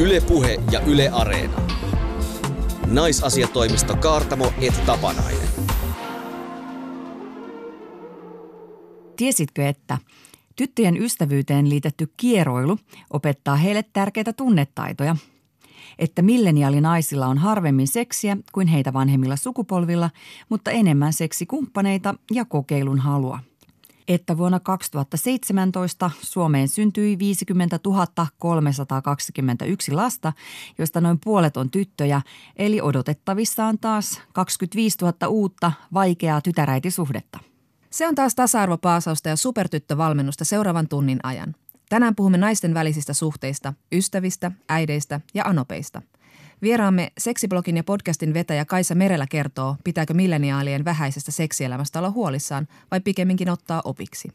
Ylepuhe ja Yle Areena. Naisasiatoimisto Kaartamo et Tapanainen. Tiesitkö, että tyttöjen ystävyyteen liitetty kieroilu opettaa heille tärkeitä tunnetaitoja? Että milleniaalinaisilla on harvemmin seksiä kuin heitä vanhemmilla sukupolvilla, mutta enemmän seksikumppaneita ja kokeilun halua – että vuonna 2017 Suomeen syntyi 50 321 lasta, joista noin puolet on tyttöjä, eli odotettavissa on taas 25 000 uutta vaikeaa tytäräitisuhdetta. Se on taas tasa-arvopaasausta ja supertyttövalmennusta seuraavan tunnin ajan. Tänään puhumme naisten välisistä suhteista, ystävistä, äideistä ja anopeista – Vieraamme seksiblogin ja podcastin vetäjä Kaisa Merellä kertoo, pitääkö milleniaalien vähäisestä seksielämästä olla huolissaan vai pikemminkin ottaa opiksi.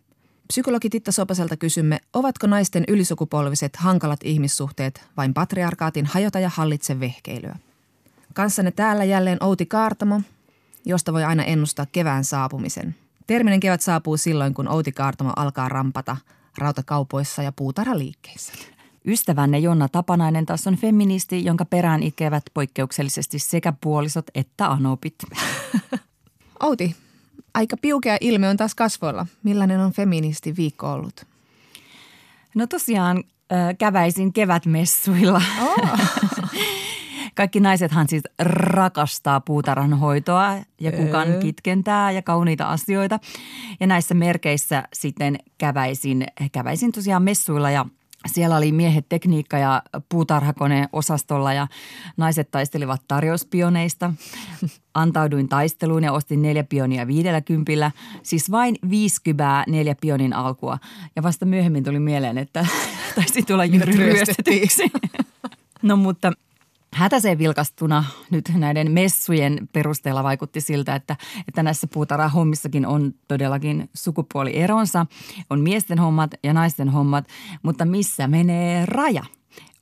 Psykologi Titta Sopaselta kysymme, ovatko naisten ylisukupolviset hankalat ihmissuhteet vain patriarkaatin hajota ja hallitse vehkeilyä? Kanssanne täällä jälleen Outi Kaartamo, josta voi aina ennustaa kevään saapumisen. Terminen kevät saapuu silloin, kun Outi Kaartamo alkaa rampata rautakaupoissa ja puutarhaliikkeissä. Ystävänne Jonna Tapanainen taas on feministi, jonka perään ikevät poikkeuksellisesti sekä puolisot että anopit. Outi, aika piukea ilme on taas kasvoilla. Millainen on feministi viikko ollut? No tosiaan käväisin kevätmessuilla. Oh. Kaikki naisethan siis rakastaa puutarhanhoitoa ja kukan kitkentää ja kauniita asioita. Ja näissä merkeissä sitten käväisin, käväisin tosiaan messuilla ja – siellä oli miehet tekniikka- ja puutarhakoneen osastolla ja naiset taistelivat tarjouspioneista. Antauduin taisteluun ja ostin neljä pionia viidellä kympillä, siis vain viisikymää neljä pionin alkua. Ja vasta myöhemmin tuli mieleen, että taisi tulla juuri ryöstetyksi. No mutta hätäseen vilkastuna nyt näiden messujen perusteella vaikutti siltä, että, että näissä puutarhahommissakin on todellakin sukupuolieronsa. On miesten hommat ja naisten hommat, mutta missä menee raja?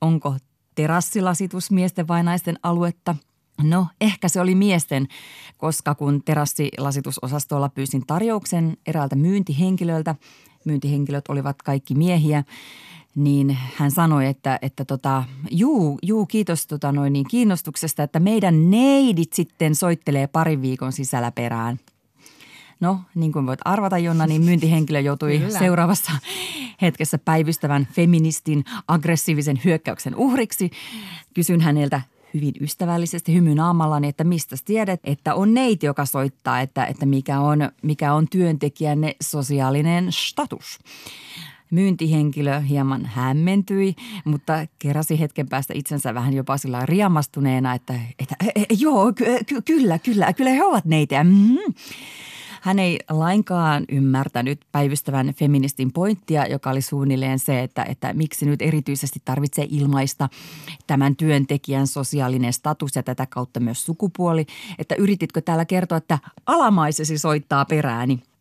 Onko terassilasitus miesten vai naisten aluetta? No, ehkä se oli miesten, koska kun terassillasitusosastolla pyysin tarjouksen eräältä myyntihenkilöltä, myyntihenkilöt olivat kaikki miehiä, niin hän sanoi, että, että tota, juu, juu, kiitos tota noin niin kiinnostuksesta, että meidän neidit sitten soittelee parin viikon sisällä perään. No, niin kuin voit arvata Jonna, niin myyntihenkilö joutui Kyllä. seuraavassa hetkessä päivystävän feministin aggressiivisen hyökkäyksen uhriksi. Kysyn häneltä hyvin ystävällisesti hymy naamallani, että mistä tiedät, että on neiti, joka soittaa, että, että mikä, on, mikä on työntekijänne sosiaalinen status myyntihenkilö hieman hämmentyi, mutta keräsi hetken päästä itsensä vähän jopa sillä riamastuneena, että, että e, e, joo, ky- ky- kyllä, kyllä, kyllä he ovat neitä. Mm-hmm. Hän ei lainkaan ymmärtänyt päivystävän feministin pointtia, joka oli suunnilleen se, että, että miksi nyt erityisesti tarvitsee ilmaista tämän työntekijän sosiaalinen status ja tätä kautta myös sukupuoli. Että yrititkö täällä kertoa, että alamaisesi soittaa perääni –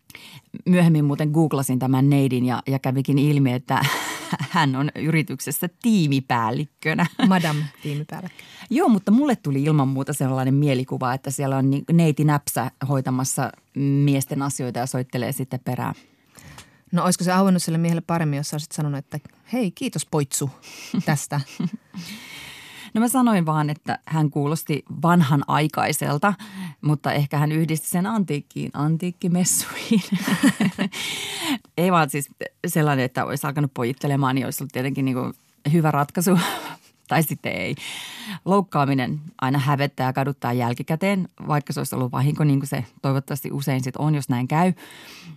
Myöhemmin muuten googlasin tämän neidin ja, ja kävikin ilmi, että hän on yrityksessä tiimipäällikkönä. Madam tiimipäällikkö. Joo, mutta mulle tuli ilman muuta sellainen mielikuva, että siellä on neiti näpsä hoitamassa miesten asioita ja soittelee sitten perään. No olisiko se auennut sille miehelle paremmin, jos olisit sanonut, että hei kiitos poitsu tästä. No mä sanoin vaan, että hän kuulosti vanhan aikaiselta, mutta ehkä hän yhdisti sen antiikkiin, antiikkimessuihin. Ei vaan siis sellainen, että olisi alkanut pojittelemaan, niin olisi ollut tietenkin niin kuin hyvä ratkaisu tai sitten ei. Loukkaaminen aina hävettää ja kaduttaa jälkikäteen, vaikka se olisi ollut vahinko, niin kuin se toivottavasti usein sitten on, jos näin käy.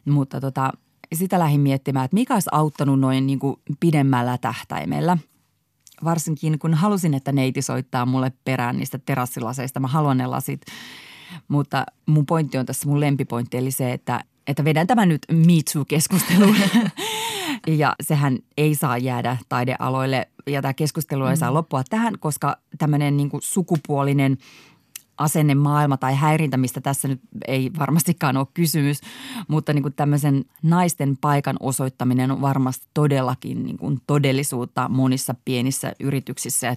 Mutta tota, sitä lähdin miettimään, että mikä olisi auttanut noin niin kuin pidemmällä tähtäimellä – varsinkin kun halusin, että neiti soittaa mulle perään niistä terassilaseista. Mä haluan ne lasit, mutta mun pointti on tässä, mun lempipointti eli se, että, että vedän tämän nyt Me Too-keskusteluun. ja sehän ei saa jäädä taidealoille ja tämä keskustelu ei mm. saa loppua tähän, koska tämmöinen niin sukupuolinen – asennemaailma tai häirintä, mistä tässä nyt ei varmastikaan ole kysymys, mutta niin kuin tämmöisen naisten paikan osoittaminen on varmasti todellakin niin kuin todellisuutta monissa pienissä yrityksissä.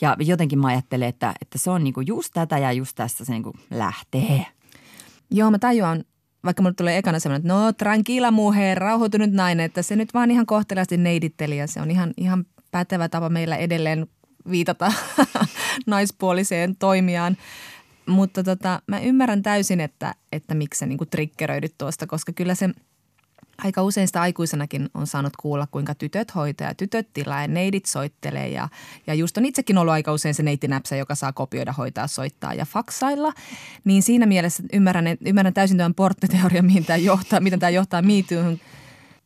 Ja jotenkin mä ajattelen, että, että se on niin kuin just tätä ja just tässä se niin kuin lähtee. Joo, mä tajuan, vaikka mulle tulee ekana semmoinen, että no tranquila muhe, rauhoitunut nainen, että se nyt vaan ihan kohteliaasti neiditteli ja se on ihan, ihan pätevä tapa meillä edelleen viitata naispuoliseen toimijaan. Mutta tota, mä ymmärrän täysin, että, että miksi sä niinku triggeröidyt tuosta, koska kyllä se aika usein sitä aikuisenakin on saanut kuulla, kuinka tytöt hoitaa tytöt tilaa ja neidit soittelee. Ja, ja just on itsekin ollut aika usein se neittinäpsä, joka saa kopioida, hoitaa, soittaa ja faksailla. Niin siinä mielessä ymmärrän, ymmärrän täysin tämän porttiteorian, mihin tämä johtaa, miten tämä johtaa miityyhyn.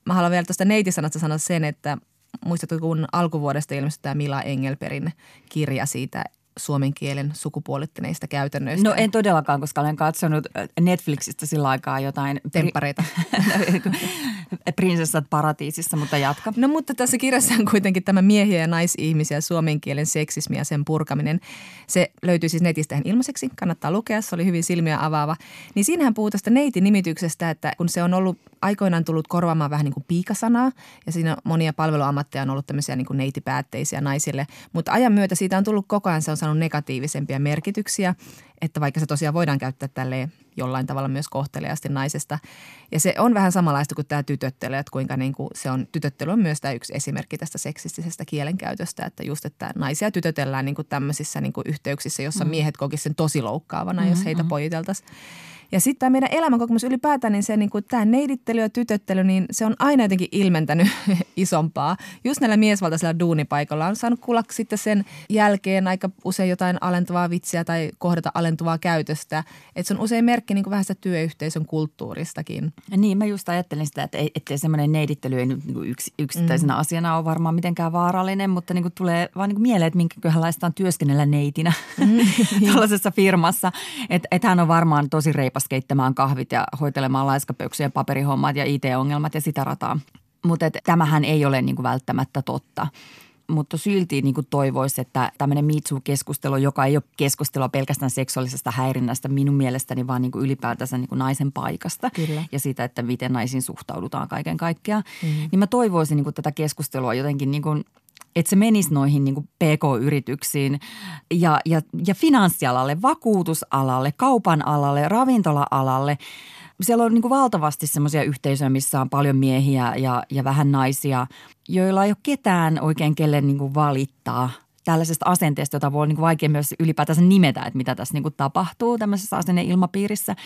Mä haluan vielä tuosta neitisanasta sanoa sen, että muistatko kun alkuvuodesta ilmestyi tämä Mila Engelperin kirja siitä suomen kielen sukupuolittuneista käytännöistä? No en todellakaan, koska olen katsonut äh, Netflixistä sillä aikaa jotain... Temppareita. Prinsessat paratiisissa, mutta jatka. No mutta tässä kirjassa on kuitenkin tämä miehiä ja naisihmisiä, suomen kielen seksismi ja sen purkaminen. Se löytyy siis netistä ilmaiseksi, kannattaa lukea, se oli hyvin silmiä avaava. Niin siinähän puhuu tästä neiti-nimityksestä, että kun se on ollut aikoinaan tullut korvaamaan vähän niin kuin piikasanaa ja siinä monia palveluammatteja on ollut tämmöisiä niin kuin neitipäätteisiä naisille. Mutta ajan myötä siitä on tullut koko ajan, se on saanut negatiivisempia merkityksiä, että vaikka se tosiaan voidaan käyttää tälle jollain tavalla myös kohteliaasti naisesta. Ja se on vähän samanlaista kuin tämä tytöttely, että kuinka niin kuin se on, tytöttely on myös tämä yksi esimerkki tästä seksistisestä kielenkäytöstä, että just, että naisia tytötellään niin kuin tämmöisissä niin kuin yhteyksissä, jossa mm. miehet kokisivat sen tosi loukkaavana, mm-hmm. jos heitä pojiteltaisiin. Ja sitten tämä meidän elämänkokemus ylipäätään, niin se niin kuin, tämä neidittely ja tytöttely, niin se on aina jotenkin ilmentänyt isompaa. Just näillä miesvaltaisilla duunipaikoilla on saanut kuulla sitten sen jälkeen aika usein jotain alentuvaa vitsiä tai kohdata alentuvaa käytöstä. Että se on usein merkki niin kuin vähän sitä työyhteisön kulttuuristakin. Ja niin, mä just ajattelin sitä, että ettei semmoinen neidittely ei nyt niin kuin yks, yksittäisenä mm. asiana ole varmaan mitenkään vaarallinen, mutta niin kuin tulee vaan niin kuin mieleen, että minkäköhänlaista on työskennellä neitinä mm. tällaisessa firmassa. Että et hän on varmaan tosi reipas taas keittämään kahvit ja hoitelemaan laiskapöyksyjen paperihommat ja IT-ongelmat ja sitä rataa. Mutta tämähän ei ole niin kuin välttämättä totta mutta silti niin kuin toivoisi, että tämmöinen MeToo-keskustelu, joka ei ole keskustelua pelkästään seksuaalisesta häirinnästä minun mielestäni, vaan niin kuin ylipäätänsä niin kuin naisen paikasta Kyllä. ja siitä, että miten naisiin suhtaudutaan kaiken kaikkiaan, mm. niin mä toivoisin niin kuin tätä keskustelua jotenkin niin kuin että se menisi noihin niin kuin PK-yrityksiin ja, ja, ja finanssialalle, vakuutusalalle, kaupan alalle, ravintola-alalle. Siellä on niin kuin valtavasti semmoisia yhteisöjä, missä on paljon miehiä ja, ja vähän naisia, joilla ei ole ketään oikein kelle niin kuin valittaa – tällaisesta asenteesta, jota voi niin kuin vaikea myös ylipäätänsä nimetä, että mitä tässä niin kuin tapahtuu tämmöisessä asenneilmapiirissä.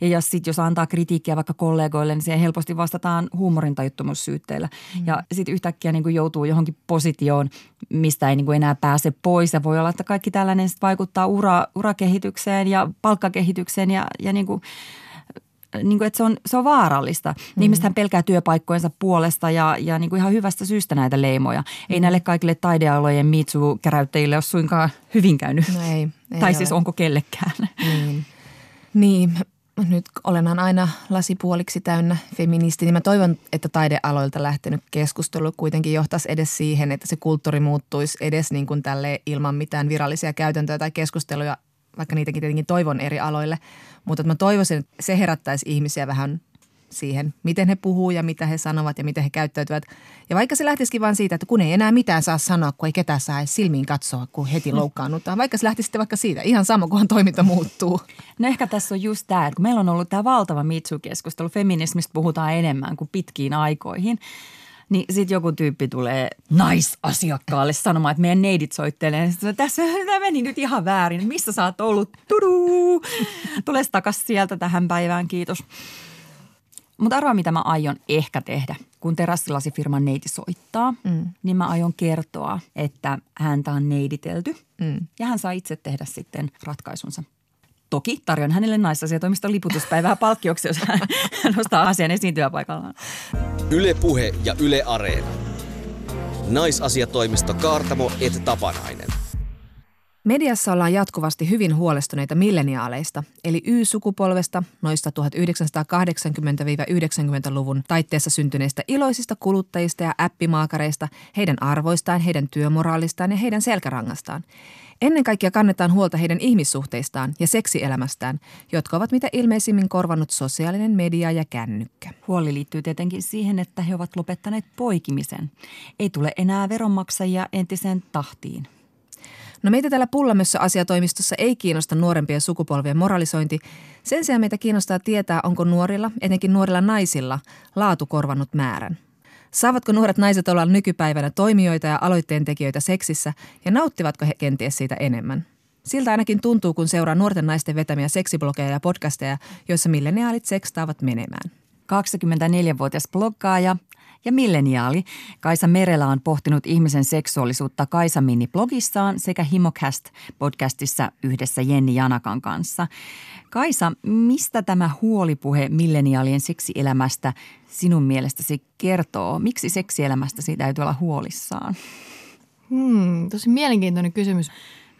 Ja jos, sit, jos antaa kritiikkiä vaikka kollegoille, niin siihen helposti vastataan huumorintajuttomuussyytteillä. Mm. Ja sitten yhtäkkiä niin kuin joutuu johonkin positioon, mistä ei niin kuin enää pääse pois. Ja voi olla, että kaikki tällainen vaikuttaa ura, urakehitykseen ja palkkakehitykseen ja, ja niin kuin – niin kuin, että se on, se on vaarallista. Mm. Ihmisethän pelkää työpaikkojensa puolesta ja, ja niin kuin ihan hyvästä syystä näitä leimoja. Mm. Ei näille kaikille taidealojen mitsu-käräyttäjille ole suinkaan hyvin käynyt. No ei, ei tai siis ole. siis onko kellekään. Niin. niin, nyt olen aina lasipuoliksi täynnä feministi, niin mä toivon, että taidealoilta lähtenyt keskustelu kuitenkin johtaisi edes siihen, että se kulttuuri muuttuisi edes niin kuin tälle ilman mitään virallisia käytäntöjä tai keskusteluja vaikka niitäkin tietenkin toivon eri aloille. Mutta mä toivoisin, että se herättäisi ihmisiä vähän siihen, miten he puhuu ja mitä he sanovat ja miten he käyttäytyvät. Ja vaikka se lähtisikin vain siitä, että kun ei enää mitään saa sanoa, kun ei ketään saa silmiin katsoa, kun heti loukkaannutaan. Vaikka se lähtisi sitten vaikka siitä, ihan sama, kunhan toiminta muuttuu. No ehkä tässä on just tämä, että kun meillä on ollut tämä valtava Mitsu-keskustelu, feminismistä puhutaan enemmän kuin pitkiin aikoihin – niin sitten joku tyyppi tulee naisasiakkaalle sanomaan, että meidän neidit soittelee. Sitten, tässä tämä meni nyt ihan väärin. Missä sä oot ollut? Tudu! Tule takas sieltä tähän päivään, kiitos. Mutta arvaa, mitä mä aion ehkä tehdä. Kun terassilasifirman neiti soittaa, mm. niin mä aion kertoa, että häntä on neiditelty. Mm. Ja hän saa itse tehdä sitten ratkaisunsa. Toki tarjon hänelle naisasiatoimiston liputuspäivää palkkioksi, jos hän nostaa asian esiin työpaikallaan. Yle Puhe ja Yle Areena. Naisasiatoimisto Kaartamo et Tapanainen. Mediassa ollaan jatkuvasti hyvin huolestuneita milleniaaleista, eli Y-sukupolvesta, noista 1980-90-luvun taitteessa syntyneistä iloisista kuluttajista ja appimaakareista, heidän arvoistaan, heidän työmoraalistaan ja heidän selkärangastaan. Ennen kaikkea kannetaan huolta heidän ihmissuhteistaan ja seksielämästään, jotka ovat mitä ilmeisimmin korvannut sosiaalinen media ja kännykkä. Huoli liittyy tietenkin siihen, että he ovat lopettaneet poikimisen. Ei tule enää veronmaksajia entiseen tahtiin. No meitä täällä Pullamössä asiatoimistossa ei kiinnosta nuorempien sukupolvien moralisointi. Sen sijaan meitä kiinnostaa tietää, onko nuorilla, etenkin nuorilla naisilla, laatu korvannut määrän. Saavatko nuoret naiset olla nykypäivänä toimijoita ja aloitteentekijöitä seksissä ja nauttivatko he kenties siitä enemmän? Siltä ainakin tuntuu, kun seuraa nuorten naisten vetämiä seksiblogeja ja podcasteja, joissa milleniaalit sekstaavat menemään. 24-vuotias bloggaaja ja milleniaali Kaisa Merelä on pohtinut ihmisen seksuaalisuutta Kaisa Mini-blogissaan sekä Himocast-podcastissa yhdessä Jenni Janakan kanssa. Kaisa, mistä tämä huolipuhe milleniaalien seksielämästä sinun mielestäsi kertoo? Miksi seksielämästä siitä täytyy olla huolissaan? Hmm, tosi mielenkiintoinen kysymys.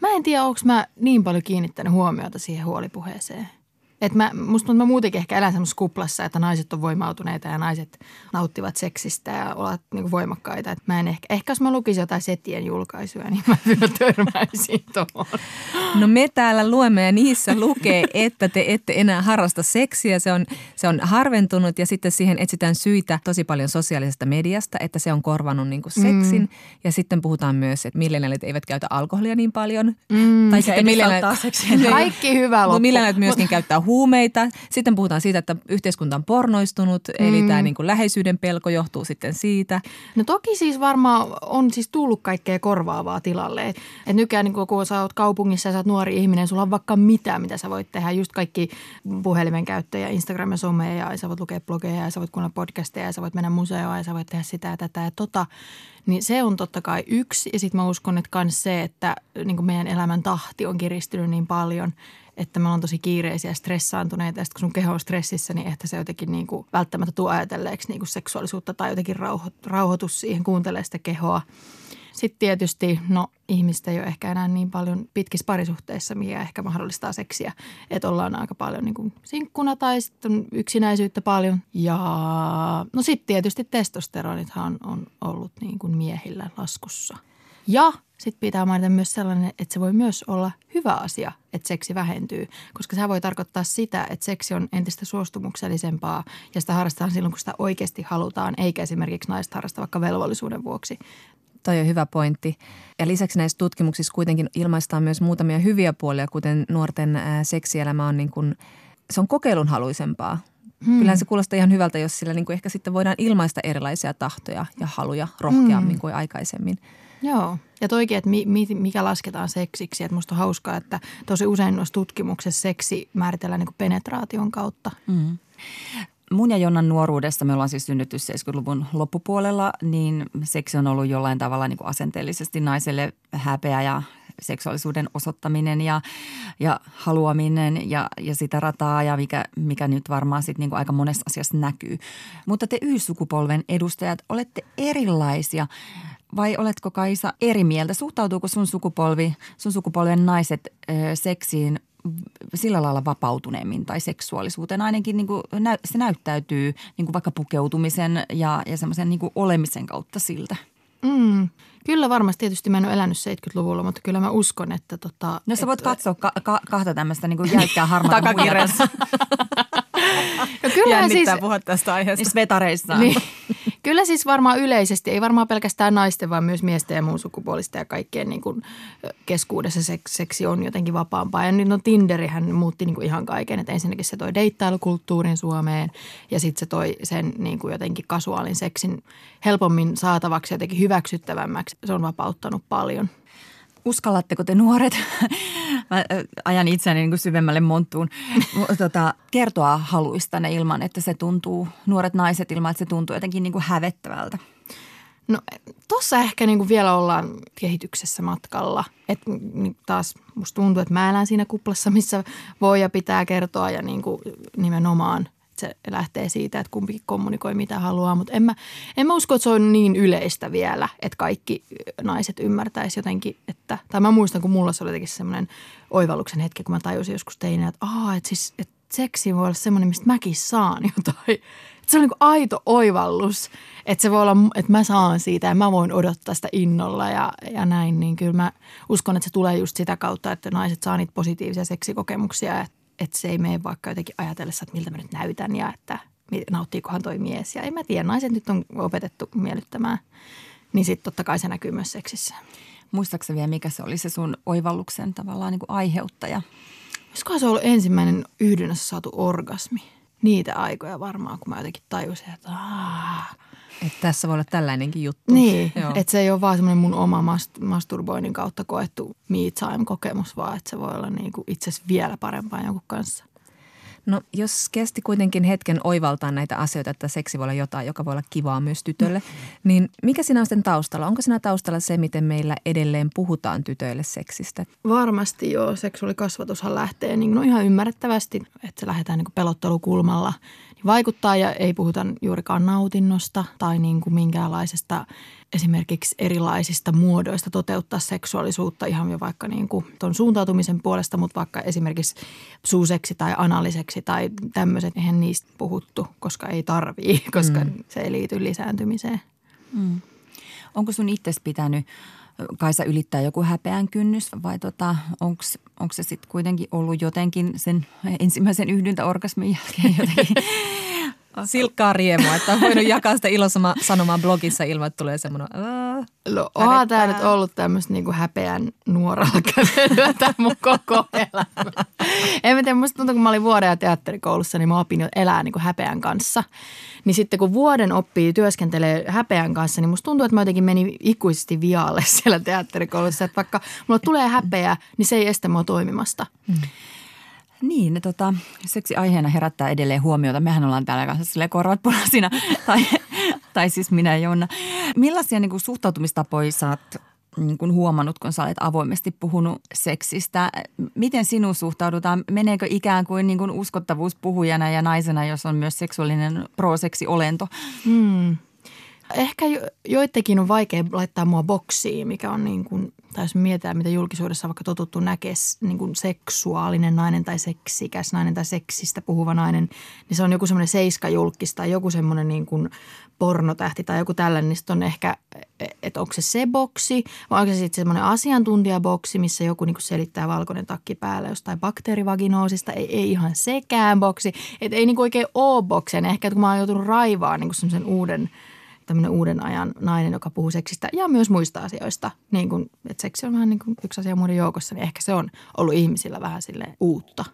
Mä en tiedä, onko mä niin paljon kiinnittänyt huomiota siihen huolipuheeseen. Et mä, musta tuntuu, että mä muutenkin ehkä elän semmoisessa kuplassa, että naiset on voimautuneita ja naiset nauttivat seksistä ja ovat niin voimakkaita. Et mä en ehkä, ehkä jos mä lukisin jotain setien julkaisuja, niin mä kyllä törmäisin tuohon. No me täällä luemme ja niissä lukee, että te ette enää harrasta seksiä. Se on, se on harventunut ja sitten siihen etsitään syitä tosi paljon sosiaalisesta mediasta, että se on korvannut niin kuin seksin. Mm. Ja sitten puhutaan myös, että millenialit eivät käytä alkoholia niin paljon. Mm, tai sitten millenialit... Kaikki hyvä loppu. Millenialit myöskin käyttää huumeita. Sitten puhutaan siitä, että yhteiskunta on pornoistunut, mm. eli tämä niin kuin läheisyyden pelko johtuu sitten siitä. No toki siis varmaan on siis tullut kaikkea korvaavaa tilalle. Et, et nykyään niin kun sä oot kaupungissa ja sä oot nuori ihminen, sulla on vaikka mitään, mitä sä voit tehdä. Just kaikki puhelimen käyttäjä, Instagram ja some ja sä voit lukea blogeja ja sä voit kuunnella podcasteja ja sä voit mennä museoon ja sä voit tehdä sitä ja tätä ja tota. Niin se on totta kai yksi. Ja sitten mä uskon, että myös se, että niin meidän elämän tahti on kiristynyt niin paljon – että me ollaan tosi kiireisiä stressaantuneita. Ja sitten kun sun keho on stressissä, niin ehkä se jotenkin niin kuin välttämättä tuo ajatelleeksi niin kuin seksuaalisuutta tai jotenkin rauho, rauhoitus siihen, kuuntelee sitä kehoa. Sitten tietysti, no ihmistä ei ole ehkä enää niin paljon pitkissä parisuhteissa, mikä ehkä mahdollistaa seksiä. Että ollaan aika paljon niin kuin sinkkuna tai sitten yksinäisyyttä paljon. Ja no sitten tietysti testosteronithan on ollut niin kuin miehillä laskussa. Ja sitten pitää mainita myös sellainen, että se voi myös olla hyvä asia, että seksi vähentyy, koska se voi tarkoittaa sitä, että seksi on entistä suostumuksellisempaa ja sitä harrastetaan silloin, kun sitä oikeasti halutaan, eikä esimerkiksi naista harrasta vaikka velvollisuuden vuoksi. Toi on hyvä pointti. Ja lisäksi näissä tutkimuksissa kuitenkin ilmaistaan myös muutamia hyviä puolia, kuten nuorten seksielämä on niin kuin, se on kokeilunhaluisempaa. Hmm. Kyllähän se kuulostaa ihan hyvältä, jos sillä niin kuin ehkä sitten voidaan ilmaista erilaisia tahtoja ja haluja rohkeammin hmm. kuin aikaisemmin. Joo, ja toikin, että mi, mi, mikä lasketaan seksiksi. Että musta on hauskaa, että tosi usein noissa tutkimuksessa seksi määritellään niin penetraation kautta. Mm. Mun ja Jonnan nuoruudessa, me ollaan siis synnytty 70-luvun loppupuolella, niin seksi on ollut jollain tavalla niin kuin asenteellisesti naiselle häpeä ja seksuaalisuuden osoittaminen ja, ja haluaminen ja, ja sitä rataa ja mikä, mikä nyt varmaan sitten niin aika monessa asiassa näkyy. Mutta te Y-sukupolven edustajat olette erilaisia vai oletko Kaisa eri mieltä? Suhtautuuko sun sukupolvi, sun sukupolven naiset ö, seksiin sillä lailla vapautuneemmin tai seksuaalisuuteen. Ainakin niin kuin, se näyttäytyy niin kuin vaikka pukeutumisen ja, ja semmoisen niin olemisen kautta siltä. Mm. Kyllä varmasti. Tietysti mä en ole elänyt 70-luvulla, mutta kyllä mä uskon, että tota... No sä voit että... katsoa ka- ka- kahta tämmöistä niin jäykkää harmaata Takakirjassa. no kyllä siis... puhua tästä aiheesta. Vetareissa. Niin. Kyllä siis varmaan yleisesti, ei varmaan pelkästään naisten, vaan myös miesten ja muun sukupuolista ja kaikkien niin kuin keskuudessa seksi on jotenkin vapaampaa. Ja nyt no Tinderihän muutti niin kuin ihan kaiken, että ensinnäkin se toi deittailukulttuurin Suomeen ja sitten se toi sen niin kuin jotenkin kasuaalin seksin helpommin saatavaksi jotenkin hyväksyttävämmäksi. Se on vapauttanut paljon. Uskallatteko te nuoret, mä ajan itseäni niin kuin syvemmälle monttuun, tota, kertoa haluistanne ilman, että se tuntuu, nuoret naiset ilman, että se tuntuu jotenkin niin kuin hävettävältä? No tuossa ehkä niin kuin vielä ollaan kehityksessä matkalla. Et niin taas musta tuntuu, että mä elän siinä kuplassa, missä voi ja pitää kertoa ja niin kuin nimenomaan – se lähtee siitä, että kumpikin kommunikoi mitä haluaa, mutta en mä, en mä usko, että se on niin yleistä vielä, että kaikki naiset ymmärtäisi jotenkin, että, tai mä muistan, kun mulla se oli jotenkin semmoinen oivalluksen hetki, kun mä tajusin joskus teinä, että aah, että siis, että seksi voi olla semmoinen, mistä mäkin saan jotain. Että se on niin aito oivallus, että se voi olla, että mä saan siitä ja mä voin odottaa sitä innolla ja, ja näin. Niin kyllä mä uskon, että se tulee just sitä kautta, että naiset saa niitä positiivisia seksikokemuksia, että että se ei mene vaikka jotenkin ajatellessa, että miltä mä nyt näytän ja että nauttiikohan toi mies. Ja en mä tiedä, naiset nyt on opetettu miellyttämään, niin sitten totta kai se näkyy myös seksissä. Muistaakseni vielä, mikä se oli se sun oivalluksen tavallaan niin kuin aiheuttaja? Olisikohan se ollut ensimmäinen yhdynnässä saatu orgasmi? Niitä aikoja varmaan, kun mä jotenkin tajusin, että aah, Että tässä voi olla tällainenkin juttu. Niin, että se ei ole vaan semmoinen mun oma mast- masturboinnin kautta koettu me time-kokemus, vaan että se voi olla niinku itse asiassa vielä parempaa jonkun kanssa. No jos kesti kuitenkin hetken oivaltaa näitä asioita, että seksi voi olla jotain, joka voi olla kivaa myös tytölle, niin mikä siinä on sitten taustalla? Onko siinä taustalla se, miten meillä edelleen puhutaan tytöille seksistä? Varmasti joo, seksuaalikasvatushan lähtee niin no ihan ymmärrettävästi, että se lähdetään niin pelottelukulmalla. Vaikuttaa ja ei puhuta juurikaan nautinnosta tai niin kuin minkäänlaisesta esimerkiksi erilaisista muodoista toteuttaa seksuaalisuutta ihan jo vaikka niin kuin ton suuntautumisen puolesta, mutta vaikka esimerkiksi suuseksi tai analiseksi tai tämmöiset, eihän niistä puhuttu, koska ei tarvii, koska mm. se ei liity lisääntymiseen. Mm. Onko sun itses pitänyt Kaisa ylittää joku häpeän kynnys vai tota, onko se sitten kuitenkin ollut jotenkin sen ensimmäisen yhdyntäorgasmin jälkeen jotenkin silkkaa riemua, että on voinut jakaa sitä ilosanomaa blogissa ilman, että tulee semmoinen No onhan tämä nyt ollut tämmöistä niinku häpeän nuoralla kävelyä tämä mun koko elämä. En mä tiedä, musta tuntuu, kun mä olin vuoden ja teatterikoulussa, niin mä opin jo elää niinku häpeän kanssa. Niin sitten kun vuoden oppii työskentelee häpeän kanssa, niin musta tuntuu, että mä jotenkin menin ikuisesti vialle siellä teatterikoulussa. Että vaikka mulla tulee häpeä, niin se ei estä mua toimimasta. Hmm. Niin, tota, seksi aiheena herättää edelleen huomiota. Mehän ollaan täällä kanssa korvat punaisina, tai, tai siis minä ja Jonna. Millaisia niin kuin, suhtautumistapoja sä oot niin kuin huomannut, kun sä olet avoimesti puhunut seksistä? Miten sinun suhtaudutaan? Meneekö ikään kuin, niin kuin uskottavuus puhujana ja naisena, jos on myös seksuaalinen proseksi olento? Hmm. Ehkä jo, joidenkin on vaikea laittaa mua boksiin, mikä on niin kuin, tai jos mietitään, mitä julkisuudessa on vaikka totuttu näkee, niin kuin seksuaalinen nainen tai seksikäs nainen tai seksistä puhuva nainen, niin se on joku semmoinen seiskajulkis tai joku semmoinen niin kuin pornotähti tai joku tällainen, niin on ehkä, että onko se se boksi vai onko se sitten semmoinen asiantuntijaboksi, missä joku niin kuin selittää valkoinen takki päällä jostain bakteerivaginoosista, ei, ei ihan sekään boksi, että ei niin kuin oikein ole boksen. Ehkä kun mä oon joutunut raivaan niin kuin semmoisen uuden – tämmöinen uuden ajan nainen, joka puhuu seksistä ja myös muista asioista. Niin kuin, että seksi on vähän niin kuin yksi asia muiden joukossa, niin ehkä se on ollut ihmisillä vähän sille uutta.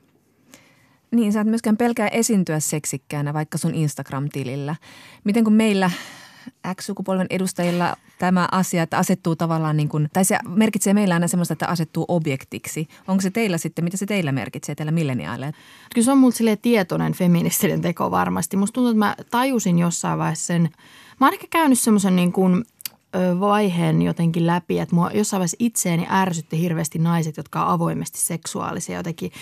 Niin, sä et myöskään pelkää esiintyä seksikkäänä vaikka sun Instagram-tilillä. Miten kun meillä X-sukupolven edustajilla tämä asia, että asettuu tavallaan niin kuin, tai se merkitsee meillä aina semmoista, että asettuu objektiksi. Onko se teillä sitten, mitä se teillä merkitsee, teillä milleniaaleilla? Kyllä se on mulle tietoinen feministinen teko varmasti. Musta tuntuu, että mä tajusin jossain vaiheessa sen – Mä oon ehkä käynyt semmoisen niin kuin vaiheen jotenkin läpi, että mua jossain vaiheessa itseäni ärsytti hirveästi naiset, jotka on avoimesti seksuaalisia, jotenkin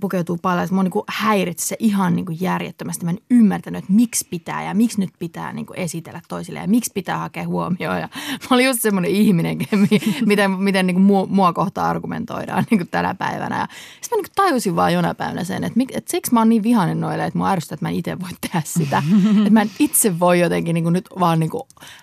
pukeutuu paljon. Mua niin kuin häiritsi se ihan niin kuin järjettömästi. Mä en ymmärtänyt, että miksi pitää ja miksi nyt pitää niin kuin esitellä toisille ja miksi pitää hakea huomioon. Ja mä olin just semmoinen ihminen, miten, miten niin kuin mua, mua kohta argumentoidaan niin kuin tänä päivänä. Ja sitten mä niin kuin tajusin vaan jonain päivänä sen, että, että siksi mä oon niin vihainen noille, että mua ärsyttää, että mä en itse voi tehdä sitä. että mä en itse voi jotenkin niin kuin nyt vaan niin kuin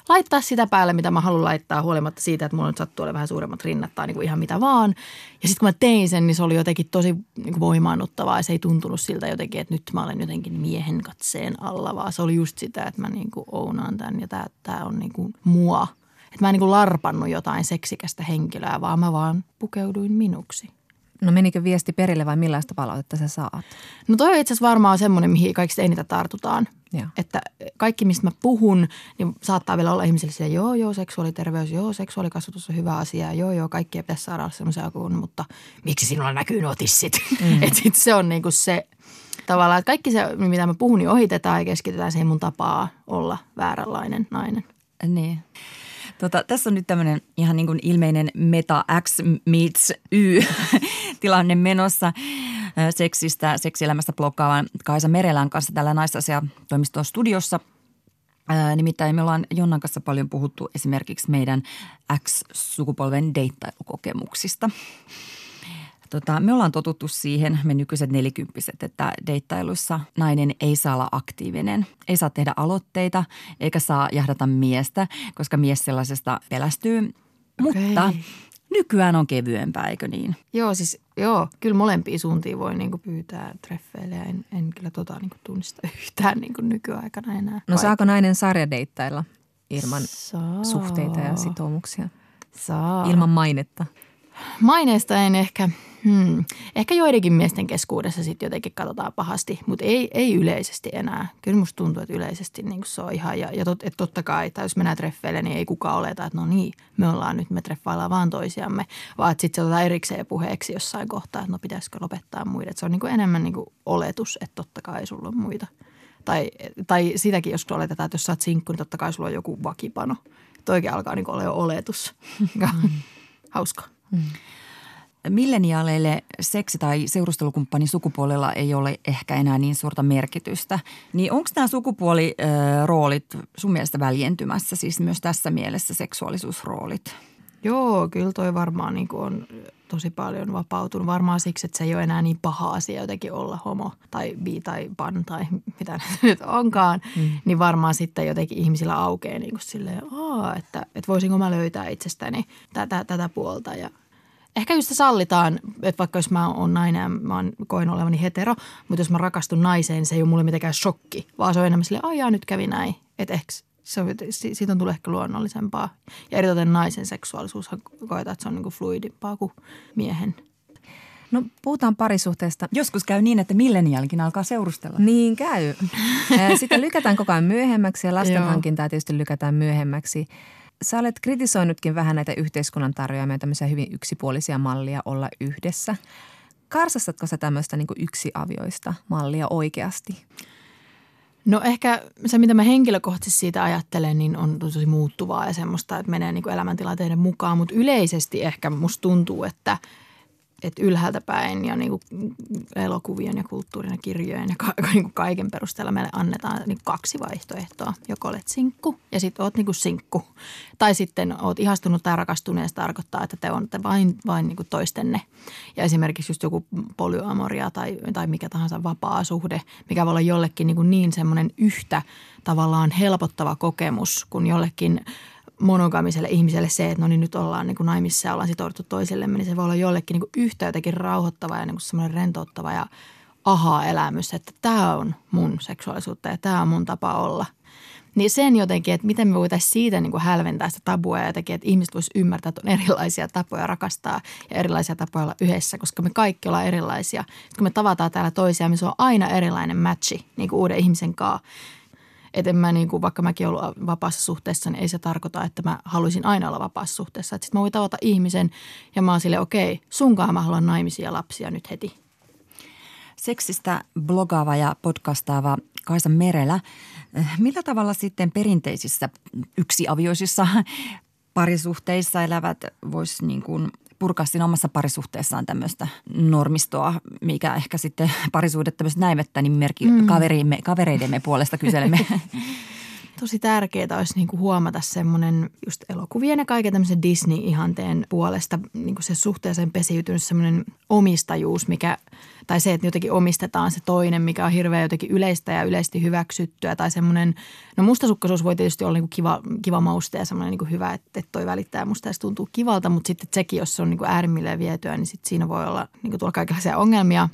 laittaa sitä päälle, mitä mä haluan laittaa huolimatta siitä, että mulla nyt sattuu olemaan vähän suuremmat rinnat tai niin kuin ihan mitä vaan. Ja sitten kun mä tein sen, niin se oli jotenkin tosi niin kuin voimaannuttavaa ja se ei tuntunut siltä jotenkin, että nyt mä olen jotenkin miehen katseen alla, vaan se oli just sitä, että mä niin kuin ounaan tämän ja tämä, tämä on niin kuin mua. Että mä en niin kuin larpannut jotain seksikästä henkilöä, vaan mä vaan pukeuduin minuksi. No menikö viesti perille vai millaista palautetta sä saat? No toi on itse asiassa varmaan semmoinen, mihin kaikista eniten tartutaan. Ja. Että kaikki, mistä mä puhun, niin saattaa vielä olla ihmisille siellä, joo, joo, seksuaaliterveys, joo, seksuaalikasvatus on hyvä asia, joo, joo, kaikkia pitäisi saada semmoisia kuin, mutta miksi sinulla näkyy nuo tissit? Mm. että sit se on niinku se tavallaan, että kaikki se, mitä mä puhun, niin ohitetaan ja keskitytään siihen mun tapaa olla vääränlainen nainen. Niin. Tota, tässä on nyt tämmöinen ihan niin kuin ilmeinen meta X meets Y tilanne menossa seksistä, seksielämästä blokkaavan Kaisa Merelän kanssa tällä naisasiatoimiston studiossa. Nimittäin me ollaan Jonnan kanssa paljon puhuttu esimerkiksi meidän X-sukupolven deittailukokemuksista. Tota, me ollaan totuttu siihen, me nykyiset nelikymppiset, että deittailussa nainen ei saa olla aktiivinen. Ei saa tehdä aloitteita eikä saa jahdata miestä, koska mies sellaisesta pelästyy. Okay. Mutta nykyään on kevyempää, eikö niin? Joo, siis joo, kyllä molempia suuntiin voi niinku pyytää treffeille ja en, en kyllä tota niinku tunnista yhtään niinku nykyaikana enää. No saako nainen sarjadeittailla ilman saa. suhteita ja sitoumuksia? Saa. Ilman mainetta? Maineesta en ehkä, hmm, ehkä joidenkin miesten keskuudessa sitten jotenkin katsotaan pahasti, mutta ei, ei yleisesti enää. Kyllä musta tuntuu, että yleisesti niin se on ihan, ja, ja tot, että totta kai, tai jos mennään treffeille, niin ei kukaan oleta, että no niin, me ollaan nyt, me treffaillaan vaan toisiamme, vaan että sitten se otetaan erikseen puheeksi jossain kohtaa, että no pitäisikö lopettaa muiden. se on niin kuin enemmän niin kuin oletus, että totta kai sulla on muita. Tai, tai sitäkin, jos oletetaan, että jos sä oot sinkku, niin totta kai sulla on joku vakipano. Toikin alkaa niin olla jo oletus. Mm. Hauska. Mm. Milleniaaleille seksi- tai seurustelukumppanin sukupuolella ei ole ehkä enää niin suurta merkitystä. Niin onko nämä sukupuoliroolit sun mielestä väljentymässä, siis myös tässä mielessä seksuaalisuusroolit? Joo, kyllä toi varmaan niin on tosi paljon vapautunut. Varmaan siksi, että se ei ole enää niin paha asia jotenkin olla homo tai bi tai pan tai mitä nyt onkaan. Mm. Niin varmaan sitten jotenkin ihmisillä aukeaa niin kuin silleen, Aa, että, että voisinko mä löytää itsestäni tätä, tätä puolta ja Ehkä just sallitaan, että vaikka jos mä oon nainen ja mä oon, koen olevani hetero, mutta jos mä rakastun naiseen, se ei ole mulle mitenkään shokki, vaan se on enemmän silleen, aijaa nyt kävi näin. Että ehkä se on, siitä on tullut ehkä luonnollisempaa. Ja eritoten naisen seksuaalisuus koetaan, että se on niin kuin fluidimpaa kuin miehen. No puhutaan parisuhteesta. Joskus käy niin, että millenialkin alkaa seurustella. Niin käy. Sitten lykätään koko ajan myöhemmäksi ja lastenhankintaa tietysti lykätään myöhemmäksi. Sä olet kritisoinutkin vähän näitä yhteiskunnan tarjoamia tämmöisiä hyvin yksipuolisia mallia olla yhdessä. Karsastatko sä tämmöistä niin yksiavioista mallia oikeasti? No ehkä se, mitä mä henkilökohtaisesti siitä ajattelen, niin on tosi muuttuvaa ja semmoista, että menee niin elämäntilanteiden mukaan. Mutta yleisesti ehkä musta tuntuu, että – että ylhäältä päin ja niin kuin elokuvien ja kulttuurin ja kirjojen ja ka- niin kuin kaiken perusteella meille annetaan niin kaksi vaihtoehtoa. Joko olet sinkku ja sitten olet niin kuin sinkku. Tai sitten olet ihastunut tai rakastunut ja se tarkoittaa, että te olette vain, vain niin kuin toistenne. Ja esimerkiksi just joku polyamoria tai, tai mikä tahansa vapaa suhde, mikä voi olla jollekin niin, niin semmoinen yhtä tavallaan helpottava kokemus kuin jollekin – monogamiselle ihmiselle se, että no niin nyt ollaan niin kuin naimissa ja ollaan sitouduttu toisillemme, niin se voi olla jollekin niin kuin yhtä jotenkin rauhoittava ja niin kuin semmoinen rentouttava ja aha-elämys, että tämä on mun seksuaalisuutta ja tämä on mun tapa olla. Niin sen jotenkin, että miten me voitaisiin siitä niin kuin hälventää sitä tabua ja jotenkin, että ihmiset voisivat ymmärtää, että on erilaisia tapoja rakastaa ja erilaisia tapoja olla yhdessä, koska me kaikki ollaan erilaisia. Kun me tavataan täällä toisiaan, niin se on aina erilainen matchi niin kuin uuden ihmisen kanssa että en mä niin kuin, vaikka mäkin ollut vapaassa suhteessa, niin ei se tarkoita, että mä haluaisin aina olla vapaassa suhteessa. Sitten mä voin tavata ihmisen ja mä oon sille, okei, okay, sunkaan mä haluan naimisia lapsia nyt heti. Seksistä blogaava ja podcastaava Kaisa Merelä. Millä tavalla sitten perinteisissä yksiavioisissa parisuhteissa elävät voisi niin purkaa siinä omassa parisuhteessaan tämmöistä normistoa, mikä ehkä sitten parisuudet tämmöistä näivettä, niin merkki mm. kaveriimme, kavereidemme puolesta kyselemme. Tosi tärkeää olisi niinku huomata semmoinen just elokuvien ja kaiken tämmöisen Disney-ihanteen puolesta niinku se suhteeseen pesiytynyt semmoinen omistajuus, mikä – tai se, että jotenkin omistetaan se toinen, mikä on hirveän jotenkin yleistä ja yleisesti hyväksyttyä. Tai semmoinen, no mustasukkaisuus voi tietysti olla niin kuin kiva, kiva mauste ja semmoinen niin kuin hyvä, että, että toi välittää musta ja se tuntuu kivalta. Mutta sitten sekin, jos se on niin kuin äärimmilleen vietyä, niin sitten siinä voi olla niin kuin tuolla kaikenlaisia ongelmia.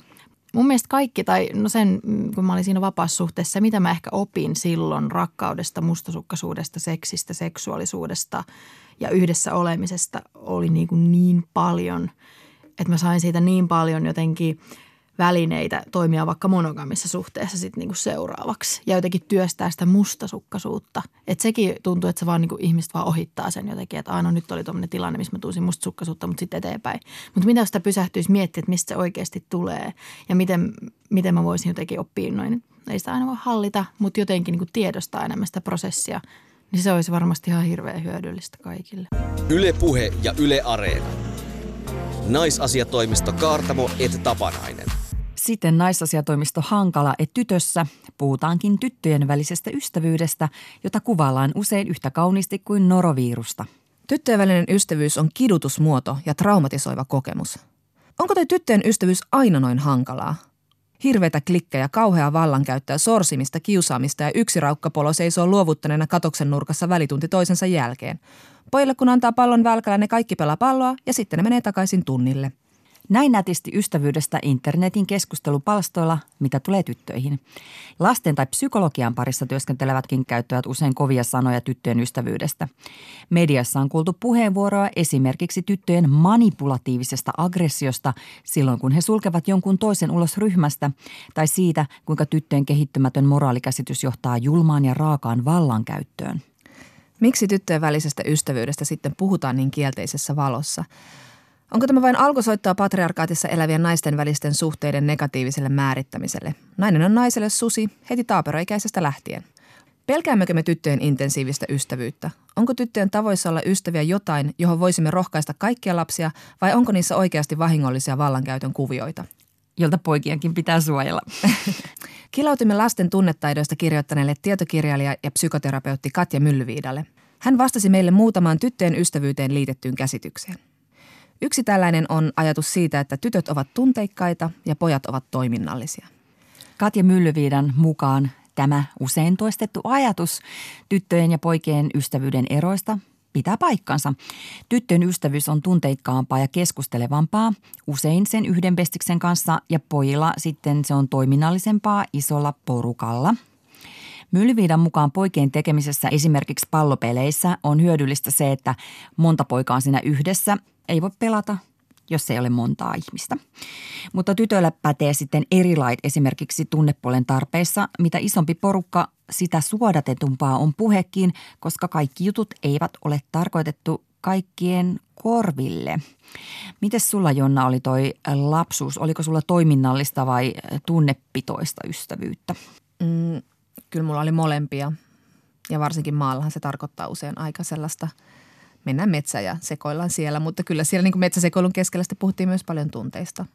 Mun mielestä kaikki, tai no sen, kun mä olin siinä vapaassa suhteessa, mitä mä ehkä opin silloin rakkaudesta, mustasukkaisuudesta, seksistä, seksuaalisuudesta ja yhdessä olemisesta oli niin, kuin niin paljon, että mä sain siitä niin paljon jotenkin – välineitä toimia vaikka monogamissa suhteessa sit niinku seuraavaksi ja jotenkin työstää sitä mustasukkaisuutta. Että sekin tuntuu, että se vaan niinku ihmiset vaan ohittaa sen jotenkin, että aina no nyt oli tuommoinen tilanne, missä mä tuusin mustasukkaisuutta, mutta sitten eteenpäin. Mutta mitä sitä pysähtyisi miettiä, että mistä se oikeasti tulee ja miten, miten mä voisin jotenkin oppia noin. Ei sitä aina voi hallita, mutta jotenkin niinku tiedostaa enemmän sitä prosessia, niin se olisi varmasti ihan hirveän hyödyllistä kaikille. Ylepuhe ja Yle Areena. Naisasiatoimisto Kaartamo et Tapanainen. Sitten naisasiatoimisto Hankala et tytössä puhutaankin tyttöjen välisestä ystävyydestä, jota kuvaillaan usein yhtä kauniisti kuin noroviirusta. Tyttöjen välinen ystävyys on kidutusmuoto ja traumatisoiva kokemus. Onko toi tyttöjen ystävyys aina noin hankalaa? Hirveitä klikkejä, kauheaa vallankäyttöä, sorsimista, kiusaamista ja yksi raukkapolo seisoo luovuttaneena katoksen nurkassa välitunti toisensa jälkeen. Pojille kun antaa pallon välkällä, ne kaikki pelaa palloa ja sitten ne menee takaisin tunnille – Näin nätisti ystävyydestä internetin keskustelupalstoilla, mitä tulee tyttöihin. Lasten tai psykologian parissa työskentelevätkin käyttävät usein kovia sanoja tyttöjen ystävyydestä. Mediassa on kuultu puheenvuoroa esimerkiksi tyttöjen manipulatiivisesta aggressiosta silloin, kun he sulkevat jonkun toisen ulos ryhmästä, tai siitä, kuinka tyttöjen kehittymätön moraalikäsitys johtaa julmaan ja raakaan vallankäyttöön. Miksi tyttöjen välisestä ystävyydestä sitten puhutaan niin kielteisessä valossa? Onko tämä vain alkusoittaa patriarkaatissa elävien naisten välisten suhteiden negatiiviselle määrittämiselle? Nainen on naiselle susi heti taaperoikäisestä lähtien. Pelkäämmekö me tyttöjen intensiivistä ystävyyttä? Onko tyttöjen tavoissa olla ystäviä jotain, johon voisimme rohkaista kaikkia lapsia, vai onko niissä oikeasti vahingollisia vallankäytön kuvioita? Jolta poikienkin pitää suojella. Kilautimme lasten tunnetaidoista kirjoittaneelle tietokirjailija ja psykoterapeutti Katja Myllyviidalle. Hän vastasi meille muutamaan tyttöjen ystävyyteen liitettyyn käsitykseen. Yksi tällainen on ajatus siitä, että tytöt ovat tunteikkaita ja pojat ovat toiminnallisia. Katja Myllyviidan mukaan tämä usein toistettu ajatus tyttöjen ja poikien ystävyyden eroista pitää paikkansa. Tyttöjen ystävyys on tunteikkaampaa ja keskustelevampaa, usein sen yhden bestiksen kanssa ja pojilla sitten se on toiminnallisempaa isolla porukalla – Myllyviidan mukaan poikien tekemisessä esimerkiksi pallopeleissä on hyödyllistä se, että monta poikaa on siinä yhdessä. Ei voi pelata, jos ei ole montaa ihmistä. Mutta tytöillä pätee sitten erilait esimerkiksi tunnepuolen tarpeissa. Mitä isompi porukka, sitä suodatetumpaa on puhekin, koska kaikki jutut eivät ole tarkoitettu kaikkien korville. Miten sulla Jonna oli toi lapsuus? Oliko sulla toiminnallista vai tunnepitoista ystävyyttä? Mm, kyllä mulla oli molempia. Ja varsinkin maallahan se tarkoittaa usein aika sellaista, mennään metsä ja sekoillaan siellä. Mutta kyllä siellä niin kuin metsäsekoilun keskellä sitten puhuttiin myös paljon tunteista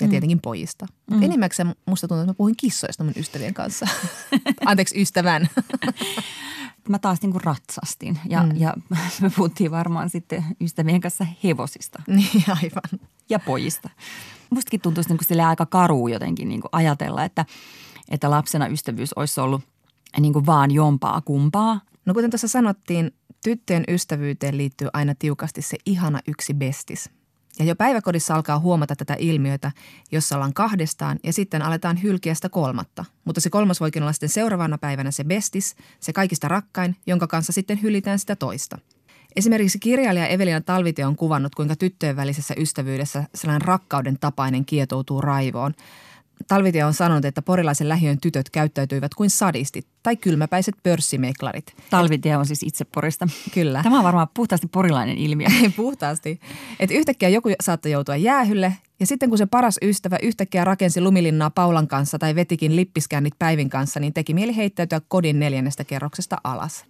ja mm. tietenkin pojista. Mm. Enimmäkseen musta tuntuu, että mä puhuin kissoista mun ystävien kanssa. Anteeksi, ystävän. mä taas niin kuin ratsastin ja, mm. ja me puhuttiin varmaan sitten ystävien kanssa hevosista. Niin, aivan. Ja pojista. Mustakin tuntuisi niin kuin aika karu jotenkin niin kuin ajatella, että, että lapsena ystävyys olisi ollut niin kuin vaan jompaa kumpaa. No kuten tuossa sanottiin, tyttöjen ystävyyteen liittyy aina tiukasti se ihana yksi bestis. Ja jo päiväkodissa alkaa huomata tätä ilmiötä, jossa ollaan kahdestaan ja sitten aletaan hylkiä sitä kolmatta. Mutta se kolmas voikin olla sitten seuraavana päivänä se bestis, se kaikista rakkain, jonka kanssa sitten hylitään sitä toista. Esimerkiksi kirjailija Evelina Talvitie on kuvannut, kuinka tyttöjen välisessä ystävyydessä sellainen rakkauden tapainen kietoutuu raivoon – Talvitie on sanonut, että porilaisen lähiön tytöt käyttäytyivät kuin sadistit tai kylmäpäiset pörssimeklarit. Talvitie on siis itse porista. Kyllä. Tämä on varmaan puhtaasti porilainen ilmiö. puhtaasti. Että yhtäkkiä joku saattoi joutua jäähylle ja sitten kun se paras ystävä yhtäkkiä rakensi lumilinnaa Paulan kanssa tai vetikin lippiskännit Päivin kanssa, niin teki mieli heittäytyä kodin neljännestä kerroksesta alas.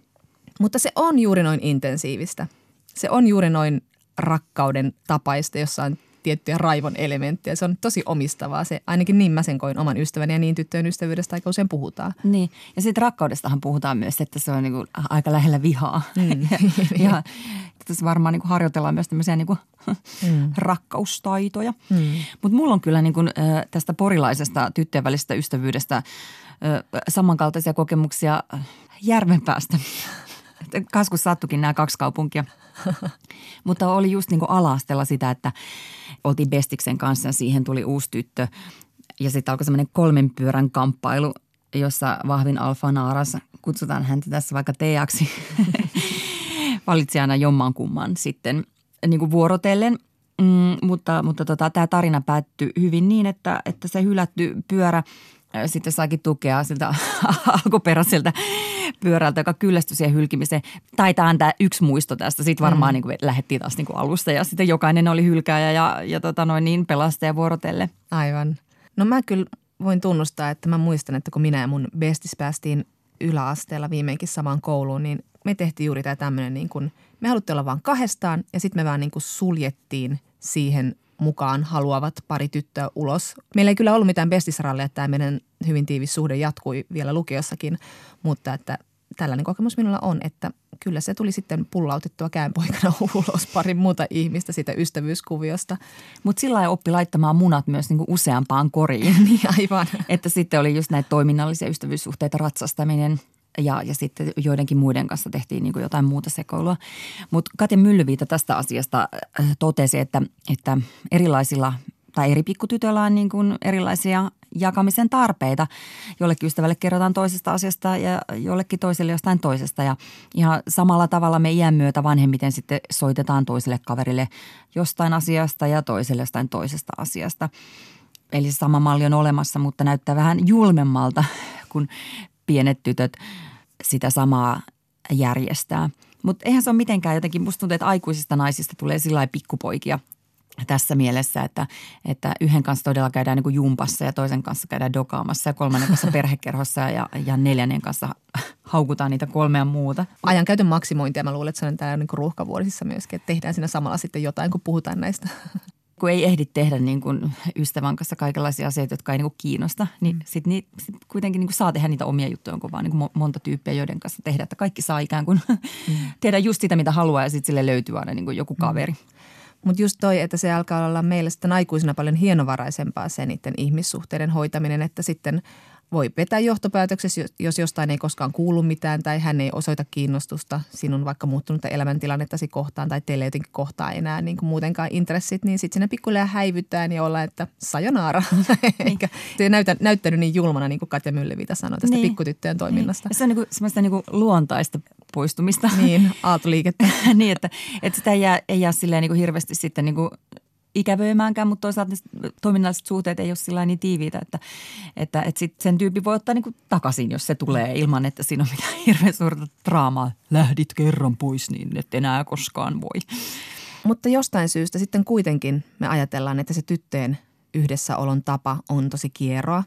Mutta se on juuri noin intensiivistä. Se on juuri noin rakkauden tapaista, jossa on tiettyjä raivon elementtejä. Se on tosi omistavaa. Se, ainakin niin mä sen koin oman ystäväni ja niin tyttöjen ystävyydestä aika usein puhutaan. Niin. Ja sitten rakkaudestahan puhutaan myös, että se on niinku aika lähellä vihaa. Mm. ja, ja tässä varmaan niinku harjoitellaan myös tämmöisiä niinku mm. rakkaustaitoja. Mm. Mutta mulla on kyllä niinku, tästä porilaisesta tyttöjen välisestä ystävyydestä samankaltaisia kokemuksia Järvenpäästä. Kaskus sattukin nämä kaksi kaupunkia. Mutta oli just niin alastella sitä, että oltiin Bestiksen kanssa ja siihen tuli uusi tyttö. Ja sitten alkoi semmoinen kolmen pyörän kamppailu, jossa vahvin Alfa Naaras, kutsutaan häntä tässä vaikka Teaksi, valitsi aina jomman kumman sitten niin kuin vuorotellen. Mm, mutta mutta tota, tämä tarina päättyi hyvin niin, että, että se hylätty pyörä – sitten saakin tukea siltä alkuperäiseltä pyörältä, joka kyllästyi siihen hylkimiseen. Taitaa antaa yksi muisto tästä. Sitten varmaan mm. niin kuin lähdettiin taas niin kuin alusta ja sitten jokainen oli hylkääjä ja, ja tota noin niin pelastaja vuorotelle. Aivan. No mä kyllä voin tunnustaa, että mä muistan, että kun minä ja mun bestis päästiin yläasteella viimeinkin samaan kouluun, niin me tehtiin juuri tämä tämmöinen niin kuin, me haluttiin olla vaan kahdestaan ja sitten me vaan niin kuin suljettiin siihen mukaan haluavat pari tyttöä ulos. Meillä ei kyllä ollut mitään bestisrallia, että tämä meidän hyvin tiivis suhde jatkui vielä lukiossakin, mutta että tällainen kokemus minulla on, että kyllä se tuli sitten pullautettua käänpoikana ulos pari muuta ihmistä siitä ystävyyskuviosta. Mutta sillä lailla oppi laittamaan munat myös niinku useampaan koriin. niin aivan. että sitten oli just näitä toiminnallisia ystävyyssuhteita, ratsastaminen – ja, ja sitten joidenkin muiden kanssa tehtiin niin kuin jotain muuta sekoilua. Mutta Katja Myllyviita tästä asiasta äh, totesi, että, että erilaisilla tai eri pikkutytöllä on niin kuin erilaisia jakamisen tarpeita. Jollekin ystävälle kerrotaan toisesta asiasta ja jollekin toiselle jostain toisesta. Ja ihan samalla tavalla me iän myötä vanhemmiten sitten soitetaan toiselle kaverille jostain asiasta ja toiselle jostain toisesta asiasta. Eli sama malli on olemassa, mutta näyttää vähän julmemmalta, kun pienet tytöt sitä samaa järjestää. Mutta eihän se ole mitenkään jotenkin, musta tuntuu, että aikuisista naisista tulee sillä pikkupoikia – tässä mielessä, että, että yhden kanssa todella käydään niin kuin jumpassa ja toisen kanssa käydään dokaamassa ja kolmannen kanssa perhekerhossa ja, ja neljännen kanssa haukutaan niitä kolmea muuta. Ajankäytön maksimointia mä luulen, että se on täällä niin ruuhkavuodisissa myöskin, että tehdään siinä samalla sitten jotain, kun puhutaan näistä. Kun ei ehdi tehdä niin kuin ystävän kanssa kaikenlaisia asioita, jotka ei niin kuin kiinnosta, niin mm. sitten niin, sit kuitenkin niin kuin saa tehdä niitä omia juttuja, kun vaan niin kuin monta tyyppiä, joiden kanssa tehdä, että kaikki saa ikään kuin mm. tehdä just sitä, mitä haluaa ja sitten sille löytyy aina niin kuin joku kaveri. Mm. Mutta just toi, että se alkaa olla meille sitten aikuisena paljon hienovaraisempaa se niiden ihmissuhteiden hoitaminen, että sitten voi vetää johtopäätöksessä, jos jostain ei koskaan kuulu mitään tai hän ei osoita kiinnostusta sinun vaikka muuttunutta elämäntilannettasi kohtaan tai teille jotenkin kohtaa enää niin kuin muutenkaan intressit, niin sitten sinne pikkuhiljaa häivytään ja ollaan, että sajonaara. Eikä se näytä, näyttänyt niin julmana, niin kuin Katja Myllyviita sanoi tästä niin. pikkutyttöjen toiminnasta. Niin. Se on niin kuin semmoista niin kuin luontaista poistumista. Niin, aaltoliikettä. niin, että, että sitä ei jää, ei jää silleen niin kuin hirveästi sitten niin kuin ikävöimäänkään, mutta toisaalta toiminnalliset suhteet ei ole sillä niin tiiviitä, että, että, että sit sen tyyppi voi ottaa niin kuin takaisin, jos se tulee ilman, että siinä on mitään hirveän suurta draamaa. Lähdit kerran pois, niin et enää koskaan voi. Mutta jostain syystä sitten kuitenkin me ajatellaan, että se tyttöjen yhdessäolon tapa on tosi kierroa.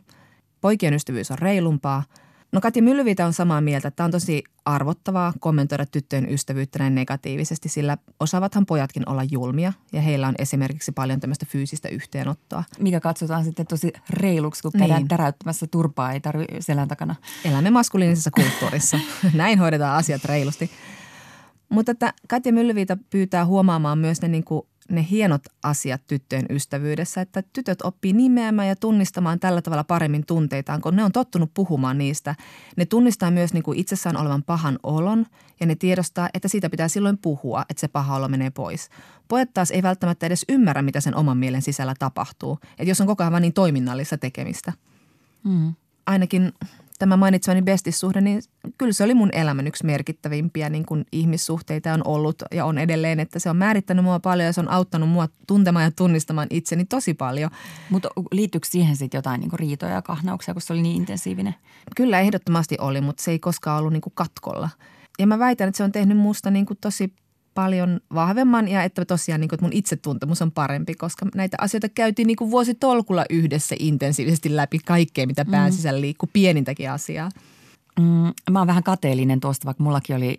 Poikien ystävyys on reilumpaa – No Katja Myllyviitä on samaa mieltä, että on tosi arvottavaa kommentoida tyttöjen ystävyyttä näin negatiivisesti, sillä osaavathan pojatkin olla julmia ja heillä on esimerkiksi paljon tämmöistä fyysistä yhteenottoa. Mikä katsotaan sitten tosi reiluksi, kun käydään niin. täräyttämässä turpaa, ei tarvitse selän takana. Elämme maskuliinisessa kulttuurissa. näin hoidetaan asiat reilusti. Mutta että Katja Myllyviitä pyytää huomaamaan myös ne niin kuin ne hienot asiat tyttöjen ystävyydessä, että tytöt oppii nimeämään ja tunnistamaan tällä tavalla paremmin tunteitaan, kun ne on tottunut puhumaan niistä. Ne tunnistaa myös niin kuin itsessään olevan pahan olon ja ne tiedostaa, että siitä pitää silloin puhua, että se paha olo menee pois. Pojat taas ei välttämättä edes ymmärrä, mitä sen oman mielen sisällä tapahtuu, että jos on koko ajan vain niin toiminnallista tekemistä. Mm. Ainakin tämä mainitsemani bestissuhde, niin kyllä se oli mun elämän yksi merkittävimpiä niin kuin ihmissuhteita on ollut ja on edelleen, että se on määrittänyt mua paljon ja se on auttanut mua tuntemaan ja tunnistamaan itseni tosi paljon. Mutta liittyykö siihen sitten jotain niin kuin riitoja ja kahnauksia, kun se oli niin intensiivinen? Kyllä ehdottomasti oli, mutta se ei koskaan ollut niin kuin katkolla. Ja mä väitän, että se on tehnyt musta niin kuin tosi paljon vahvemman ja että tosiaan niin kuin, että mun itsetuntemus on parempi, koska näitä asioita käytiin niin kuin vuositolkulla yhdessä intensiivisesti läpi kaikkea, mitä mm. liikkuu, pienintäkin asiaa. Mm, mä oon vähän kateellinen tuosta, vaikka mullakin oli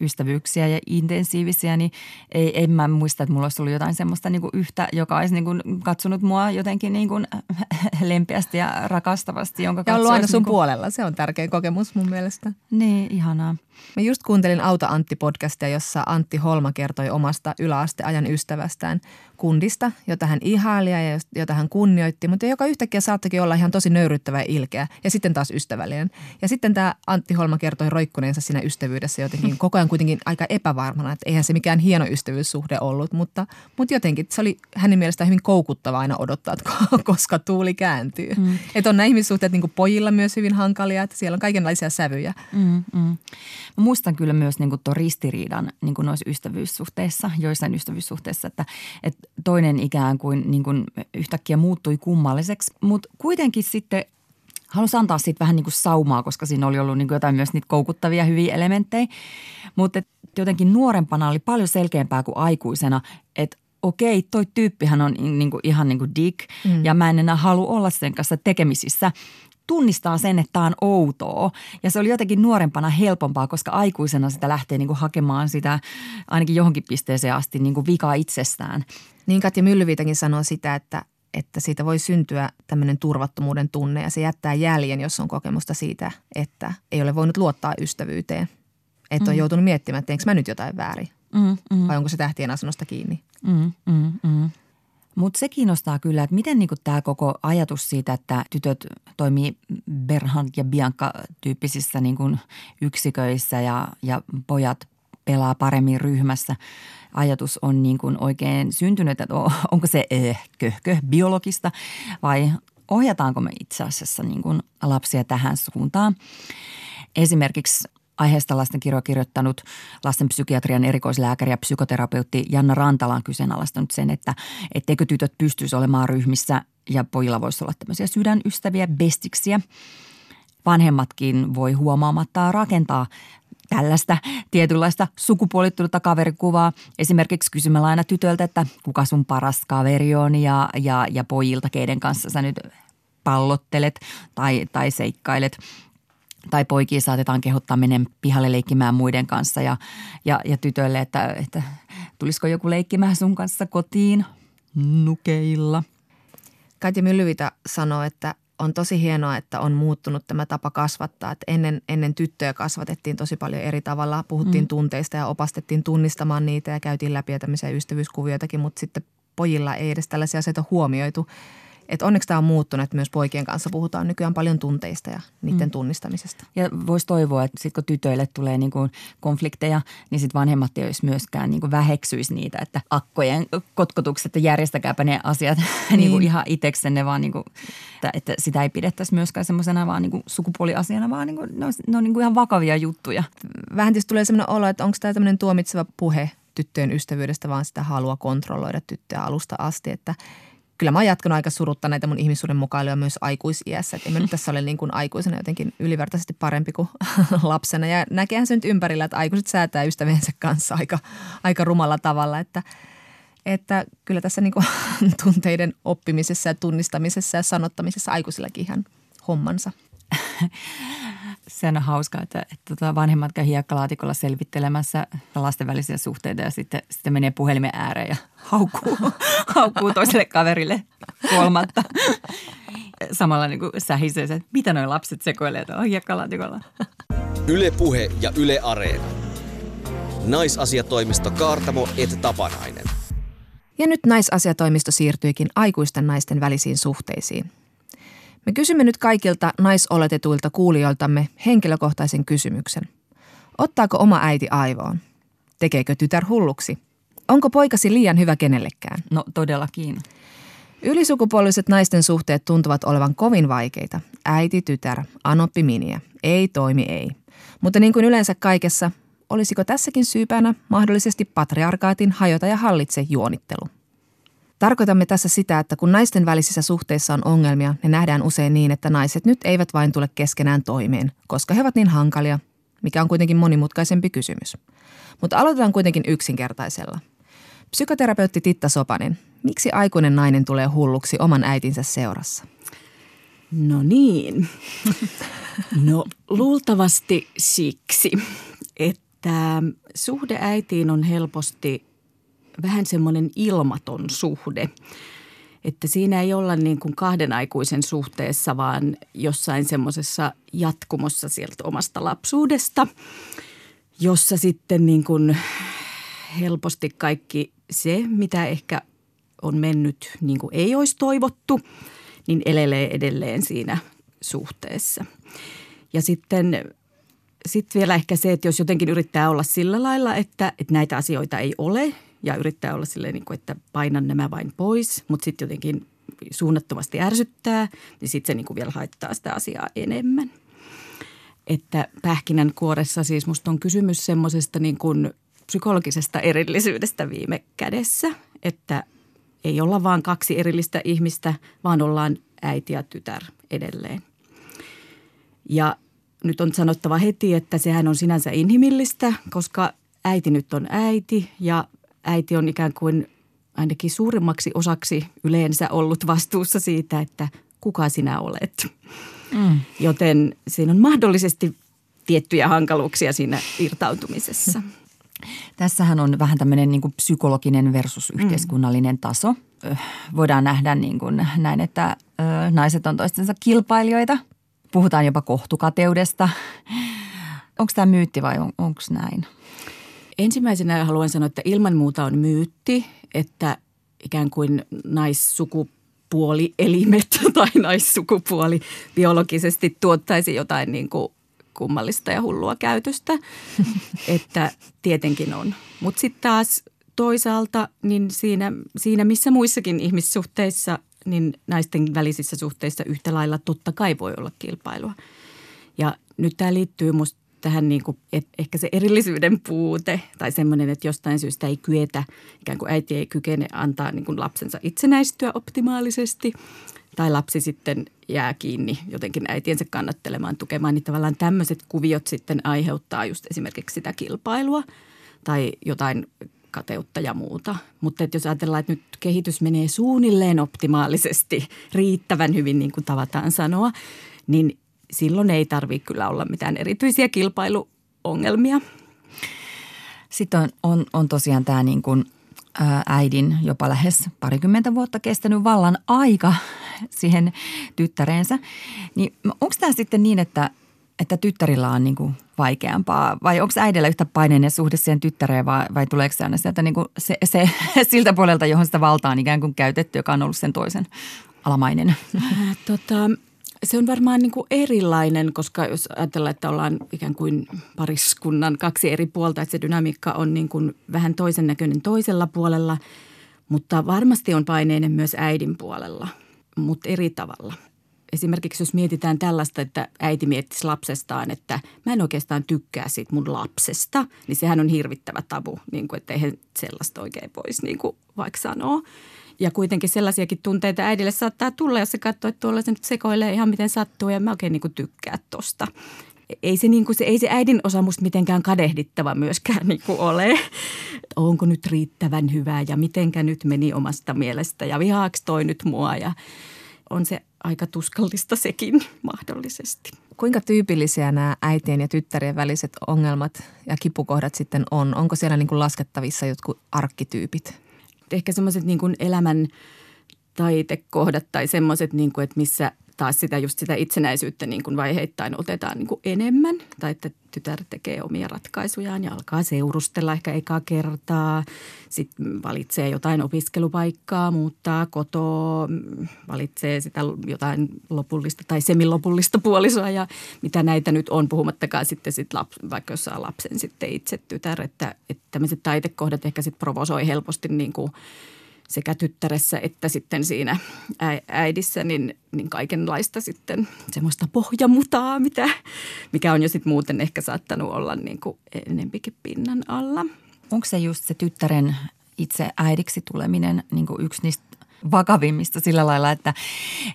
ystävyyksiä ja intensiivisiä, niin ei, en mä muista, että mulla olisi ollut jotain semmoista niin kuin yhtä, joka olisi niin kuin katsonut mua jotenkin niin kuin lempeästi ja rakastavasti. Jonka ja ollut aina sun niin kuin... puolella, se on tärkeä kokemus mun mielestä. Niin, ihanaa. Mä just kuuntelin Auta Antti-podcastia, jossa Antti Holma kertoi omasta yläasteajan ystävästään kundista, jota hän ihaili ja jota hän kunnioitti, mutta joka yhtäkkiä saattakin olla ihan tosi nöyryttävä ja ilkeä ja sitten taas ystävällinen. Ja sitten tämä Antti Holma kertoi roikkuneensa siinä ystävyydessä jotenkin koko ajan kuitenkin aika epävarmana, että eihän se mikään hieno ystävyyssuhde ollut, mutta, mutta jotenkin se oli hänen mielestään hyvin koukuttava aina odottaa, että koska tuuli kääntyy. Mm. Että on nämä ihmissuhteet niin pojilla myös hyvin hankalia, että siellä on kaikenlaisia sävyjä. Mm, mm. Mä muistan kyllä myös niin tuon ristiriidan niin noissa ystävyyssuhteissa, joissain ystävyyssuhteissa, että, että toinen ikään kuin, niin kuin yhtäkkiä muuttui kummalliseksi, mutta kuitenkin sitten halusi antaa siitä vähän niin kuin saumaa, koska siinä oli ollut niin kuin jotain myös niitä koukuttavia hyviä elementtejä. Mutta jotenkin nuorempana oli paljon selkeämpää kuin aikuisena, että okei, toi tyyppihän on niin kuin, ihan niin kuin dick mm. ja mä en enää halua olla sen kanssa tekemisissä tunnistaa sen, että tämä on outoa. Ja se oli jotenkin nuorempana helpompaa, koska aikuisena sitä lähtee niin kuin hakemaan sitä ainakin johonkin pisteeseen asti niin kuin vikaa itsestään. Niin Katja Myllyviitakin sanoo sitä, että, että siitä voi syntyä tämmöinen turvattomuuden tunne ja se jättää jäljen, jos on kokemusta siitä, että ei ole voinut luottaa ystävyyteen. Että on mm. joutunut miettimään, että teenkö mä nyt jotain väärin mm, mm. vai onko se tähtien asunnosta kiinni. Mm, mm, mm. Mutta se kiinnostaa kyllä, että miten niinku tämä koko ajatus siitä, että tytöt toimii Berhand ja Bianca-tyyppisissä niinku yksiköissä ja, ja pojat pelaa paremmin ryhmässä. Ajatus on niin kuin oikein syntynyt, että onko se äh, köhkö biologista vai ohjataanko me itse asiassa niin kuin lapsia tähän suuntaan. Esimerkiksi aiheesta lastenkirjoa kirjoittanut lastenpsykiatrian erikoislääkäri ja psykoterapeutti Janna Rantala on kyseenalaistanut sen, että etteikö tytöt pystyisi olemaan ryhmissä ja pojilla voisi olla tämmöisiä sydänystäviä, bestiksiä. Vanhemmatkin voi huomaamatta rakentaa tällaista tietynlaista sukupuolittunutta kaverikuvaa. Esimerkiksi kysymällä aina tytöltä, että kuka sun paras kaveri on ja, ja, ja pojilta, keiden kanssa sä nyt pallottelet tai, tai seikkailet – tai poikia saatetaan kehottaa menemään pihalle leikkimään muiden kanssa ja, ja, ja tytöille, että, että tulisiko joku leikkimään sun kanssa kotiin nukeilla. Katja Myllyvitä sanoo, että on tosi hienoa, että on muuttunut tämä tapa kasvattaa. Että ennen, ennen tyttöjä kasvatettiin tosi paljon eri tavalla. Puhuttiin mm. tunteista ja opastettiin tunnistamaan niitä ja käytiin läpi tämmöisiä ystävyyskuvioitakin, mutta sitten pojilla ei edes tällaisia asioita huomioitu – että onneksi tämä on muuttunut, että myös poikien kanssa puhutaan nykyään paljon tunteista ja niiden mm. tunnistamisesta. Ja voisi toivoa, että sitten kun tytöille tulee niin kuin konflikteja, niin sitten vanhemmat ei olisi myöskään niin kuin väheksyisi niitä, että akkojen kotkotukset ja järjestäkääpä ne asiat niin. niin kuin ihan itseksenne, vaan niin kuin, että, että sitä ei pidettäisi myöskään semmoisena vaan niin kuin sukupuoliasiana, vaan niin kuin, ne on, ne on niin kuin ihan vakavia juttuja. Vähän tietysti tulee sellainen olo, että onko tämä tämmöinen tuomitseva puhe tyttöjen ystävyydestä, vaan sitä halua kontrolloida tyttöä alusta asti, että – kyllä mä oon jatkanut aika surutta näitä mun ihmissuuden mukailuja myös aikuisiässä. Että en mä nyt tässä ole niin kuin aikuisena jotenkin ylivertaisesti parempi kuin lapsena. Ja näkehän se nyt ympärillä, että aikuiset säätää ystäviensä kanssa aika, aika rumalla tavalla, että että kyllä tässä niin kuin tunteiden oppimisessa ja tunnistamisessa ja sanottamisessa aikuisillakin ihan hommansa. Sehän on hauskaa, että, että tota vanhemmat käy hiekkalaatikolla selvittelemässä lasten välisiä suhteita ja sitten, sitten menee puhelimen ääreen ja haukkuu, haukkuu toiselle kaverille kolmatta. Samalla niin kuin sähisee se, että mitä noin lapset sekoilee tuolla hiekkalaatikolla. Yle Puhe ja Yle Areena. Naisasiatoimisto Kaartamo et Tapanainen. Ja nyt naisasiatoimisto siirtyikin aikuisten naisten välisiin suhteisiin. Me kysymme nyt kaikilta naisoletetuilta kuulijoiltamme henkilökohtaisen kysymyksen. Ottaako oma äiti aivoon? Tekeekö tytär hulluksi? Onko poikasi liian hyvä kenellekään? No todellakin. Ylisukupuoliset naisten suhteet tuntuvat olevan kovin vaikeita. Äiti, tytär, anoppi, miniä. Ei toimi, ei. Mutta niin kuin yleensä kaikessa, olisiko tässäkin syypänä mahdollisesti patriarkaatin hajota ja hallitse juonittelu? Tarkoitamme tässä sitä, että kun naisten välisissä suhteissa on ongelmia, ne nähdään usein niin, että naiset nyt eivät vain tule keskenään toimeen, koska he ovat niin hankalia, mikä on kuitenkin monimutkaisempi kysymys. Mutta aloitetaan kuitenkin yksinkertaisella. Psykoterapeutti Titta Sopanen, miksi aikuinen nainen tulee hulluksi oman äitinsä seurassa? No niin. No luultavasti siksi, että suhde äitiin on helposti vähän semmoinen ilmaton suhde. Että siinä ei olla niin kuin kahden aikuisen suhteessa, vaan jossain semmoisessa jatkumossa sieltä omasta lapsuudesta, jossa sitten niin kuin helposti kaikki se, mitä ehkä on mennyt niin kuin ei olisi toivottu, niin elelee edelleen siinä suhteessa. Ja sitten sitten vielä ehkä se, että jos jotenkin yrittää olla sillä lailla, että, että näitä asioita ei ole ja yrittää olla silleen, niin kuin, että painan nämä vain pois, mutta sitten jotenkin suunnattomasti ärsyttää, niin sitten se niin kuin vielä haittaa sitä asiaa enemmän. Että pähkinän kuoressa siis musta on kysymys semmoisesta niin kuin psykologisesta erillisyydestä viime kädessä, että ei olla vaan kaksi erillistä ihmistä, vaan ollaan äiti ja tytär edelleen. Ja nyt on sanottava heti, että sehän on sinänsä inhimillistä, koska äiti nyt on äiti ja äiti on ikään kuin ainakin suurimmaksi osaksi yleensä ollut vastuussa siitä, että kuka sinä olet. Mm. Joten siinä on mahdollisesti tiettyjä hankaluuksia siinä irtautumisessa. Tässähän on vähän tämmöinen niin kuin psykologinen versus mm. yhteiskunnallinen mm. taso. Voidaan nähdä niin kuin näin, että naiset on toistensa kilpailijoita. Puhutaan jopa kohtukateudesta. Onko tämä myytti vai on, onko näin? Ensimmäisenä haluan sanoa, että ilman muuta on myytti, että ikään kuin naissukupuolielimet tai naissukupuoli biologisesti tuottaisi jotain niin kuin kummallista ja hullua käytöstä, että tietenkin on. Mutta sitten taas toisaalta niin siinä, siinä, missä muissakin ihmissuhteissa, niin naisten välisissä suhteissa yhtä lailla totta kai voi olla kilpailua. Ja nyt tämä liittyy musta tähän niin kuin, että ehkä se erillisyyden puute tai semmoinen, että jostain syystä ei kyetä, ikään kuin äiti ei kykene antaa niin kuin lapsensa itsenäistyä optimaalisesti tai lapsi sitten jää kiinni jotenkin äitiensä kannattelemaan, tukemaan, niin tavallaan tämmöiset kuviot sitten aiheuttaa just esimerkiksi sitä kilpailua tai jotain kateutta ja muuta. Mutta että jos ajatellaan, että nyt kehitys menee suunnilleen optimaalisesti, riittävän hyvin niin kuin tavataan sanoa, niin silloin ei tarvitse kyllä olla mitään erityisiä kilpailuongelmia. Sitten on, on, on tosiaan tämä niin kuin äidin jopa lähes parikymmentä vuotta kestänyt vallan aika siihen tyttäreensä. Niin onko tämä sitten niin, että, että tyttärillä on niin kuin vaikeampaa vai onko äidillä yhtä paineinen suhde siihen tyttäreen vai, vai tuleeko se aina sieltä niin kuin se, se, siltä puolelta, johon sitä valtaa on ikään kuin käytetty, joka on ollut sen toisen alamainen? Tota, se on varmaan niin kuin erilainen, koska jos ajatellaan, että ollaan ikään kuin pariskunnan kaksi eri puolta, että se dynamiikka on niin kuin vähän toisen näköinen toisella puolella, mutta varmasti on paineinen myös äidin puolella, mutta eri tavalla. Esimerkiksi jos mietitään tällaista, että äiti miettisi lapsestaan, että mä en oikeastaan tykkää siitä mun lapsesta, niin sehän on hirvittävä tabu, niin kuin, että eihän sellaista oikein voisi niin kuin vaikka sanoa. Ja kuitenkin sellaisiakin tunteita äidille saattaa tulla, jos se katsoo, että tuolla se nyt sekoilee ihan miten sattuu ja mä oikein niin kuin tykkää tosta. Ei se, niin kuin se, ei se äidin osa musta mitenkään kadehdittava myöskään niin kuin ole. Onko nyt riittävän hyvää ja mitenkä nyt meni omasta mielestä ja vihaaks toi nyt mua ja on se aika tuskallista sekin mahdollisesti. Kuinka tyypillisiä nämä äitien ja tyttärien väliset ongelmat ja kipukohdat sitten on? Onko siellä niin kuin laskettavissa jotkut arkkityypit? Ehkä semmoiset niin elämän taitekohdat tai semmoiset, niin että missä taas sitä just sitä itsenäisyyttä niin kuin vaiheittain otetaan niin kuin enemmän. Tai että tytär tekee omia ratkaisujaan ja alkaa seurustella ehkä ekaa kertaa. Sitten valitsee jotain opiskelupaikkaa, muuttaa kotoa, valitsee sitä jotain lopullista tai semilopullista puolisoa ja mitä näitä nyt on, puhumattakaan sitten sit laps, vaikka jos saa lapsen sitten itse tytär. Että, että tämmöiset taitekohdat ehkä sitten provosoi helposti niin kuin – sekä tyttäressä että sitten siinä äidissä, niin, niin kaikenlaista sitten semmoista pohjamutaa, mitä, mikä on jo sitten muuten ehkä saattanut olla niin kuin enempikin pinnan alla. Onko se just se tyttären itse äidiksi tuleminen niin kuin yksi niistä vakavimmista sillä lailla, että,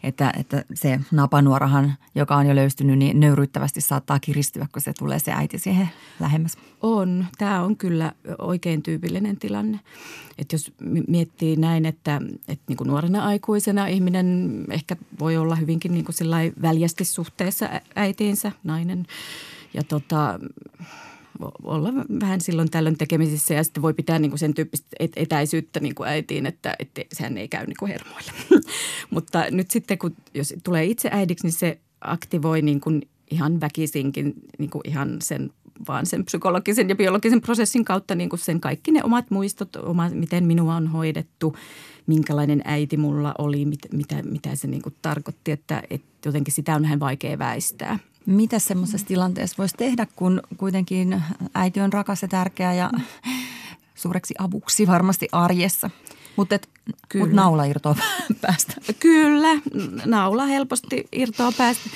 että, että se napanuorahan, joka on jo löystynyt, niin nöyryttävästi saattaa kiristyä, kun se tulee se äiti siihen lähemmäs. On. Tämä on kyllä oikein tyypillinen tilanne. Että jos miettii näin, että, että niin kuin nuorena aikuisena ihminen ehkä voi olla hyvinkin niin kuin väljästi suhteessa äitiinsä, nainen. Ja tota, olla vähän silloin tällöin tekemisissä ja sitten voi pitää niin kuin sen tyyppistä etäisyyttä niin kuin äitiin, että, että sehän ei käy niin kuin hermoille. Mutta nyt sitten, kun jos tulee itse äidiksi, niin se aktivoi niin kuin ihan väkisinkin niin kuin ihan sen vaan sen psykologisen ja biologisen prosessin kautta niin kuin sen kaikki ne omat muistot, oma, miten minua on hoidettu, minkälainen äiti mulla oli, mit, mitä, mitä se niin kuin tarkoitti, että, että jotenkin sitä on vähän vaikea väistää – mitä semmoisessa tilanteessa voisi tehdä, kun kuitenkin äiti on rakas ja tärkeä ja suureksi avuksi varmasti arjessa? Mutta mut naula irtoaa päästä. Kyllä, naula helposti irtoaa päästä.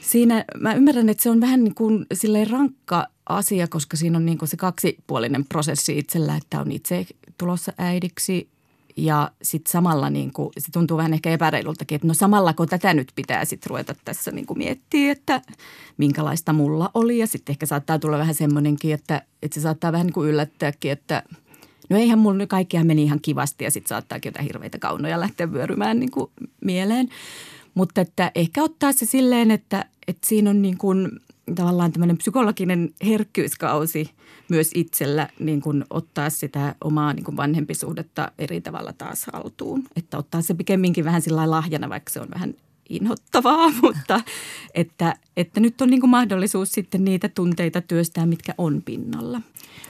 Siinä mä ymmärrän, että se on vähän niin kuin rankka asia, koska siinä on niin kuin se kaksipuolinen prosessi itsellä, että on itse tulossa äidiksi ja sitten samalla niin kuin, se tuntuu vähän ehkä epäreilultakin, että no samalla kun tätä nyt pitää sitten ruveta tässä niin kuin miettiä, että minkälaista mulla oli. Ja sitten ehkä saattaa tulla vähän semmoinenkin, että, että se saattaa vähän niin kuin yllättääkin, että no eihän mulla nyt kaikkihan meni ihan kivasti ja sitten saattaakin jotain hirveitä kaunoja lähteä vyörymään niin kuin mieleen. Mutta että ehkä ottaa se silleen, että, että siinä on niin kuin – tavallaan tämmöinen psykologinen herkkyyskausi myös itsellä niin kuin ottaa sitä omaa niin kuin vanhempisuhdetta eri tavalla taas haltuun. Että ottaa se pikemminkin vähän sillä lahjana, vaikka se on vähän inhottavaa, mutta että, että nyt on niin kuin mahdollisuus sitten niitä tunteita työstää, mitkä on pinnalla.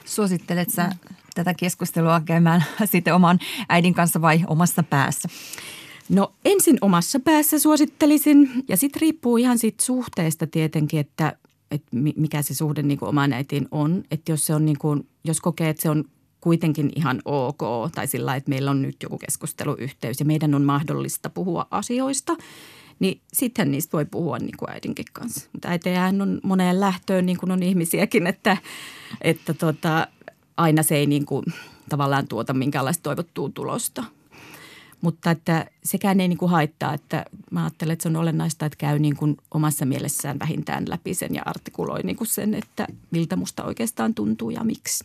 Suosittelet sä tätä keskustelua käymään sitten oman äidin kanssa vai omassa päässä? No ensin omassa päässä suosittelisin ja sitten riippuu ihan siitä suhteesta tietenkin, että että mikä se suhde niin kuin omaan äitiin on. Että jos se on niin kuin, jos kokee, että se on kuitenkin ihan ok tai sillä että meillä on nyt joku keskusteluyhteys ja meidän on mahdollista puhua asioista, niin sitten niistä voi puhua niin kuin äidinkin kanssa. Mutta äitejähän on moneen lähtöön, niin kuin on ihmisiäkin, että, että tota, aina se ei niin kuin, tavallaan tuota minkäänlaista toivottua tulosta. Mutta että sekään ei niin kuin haittaa, että mä ajattelen, että se on olennaista, että käy niin kuin omassa mielessään vähintään läpi sen ja artikuloi niin kuin sen, että miltä musta oikeastaan tuntuu ja miksi.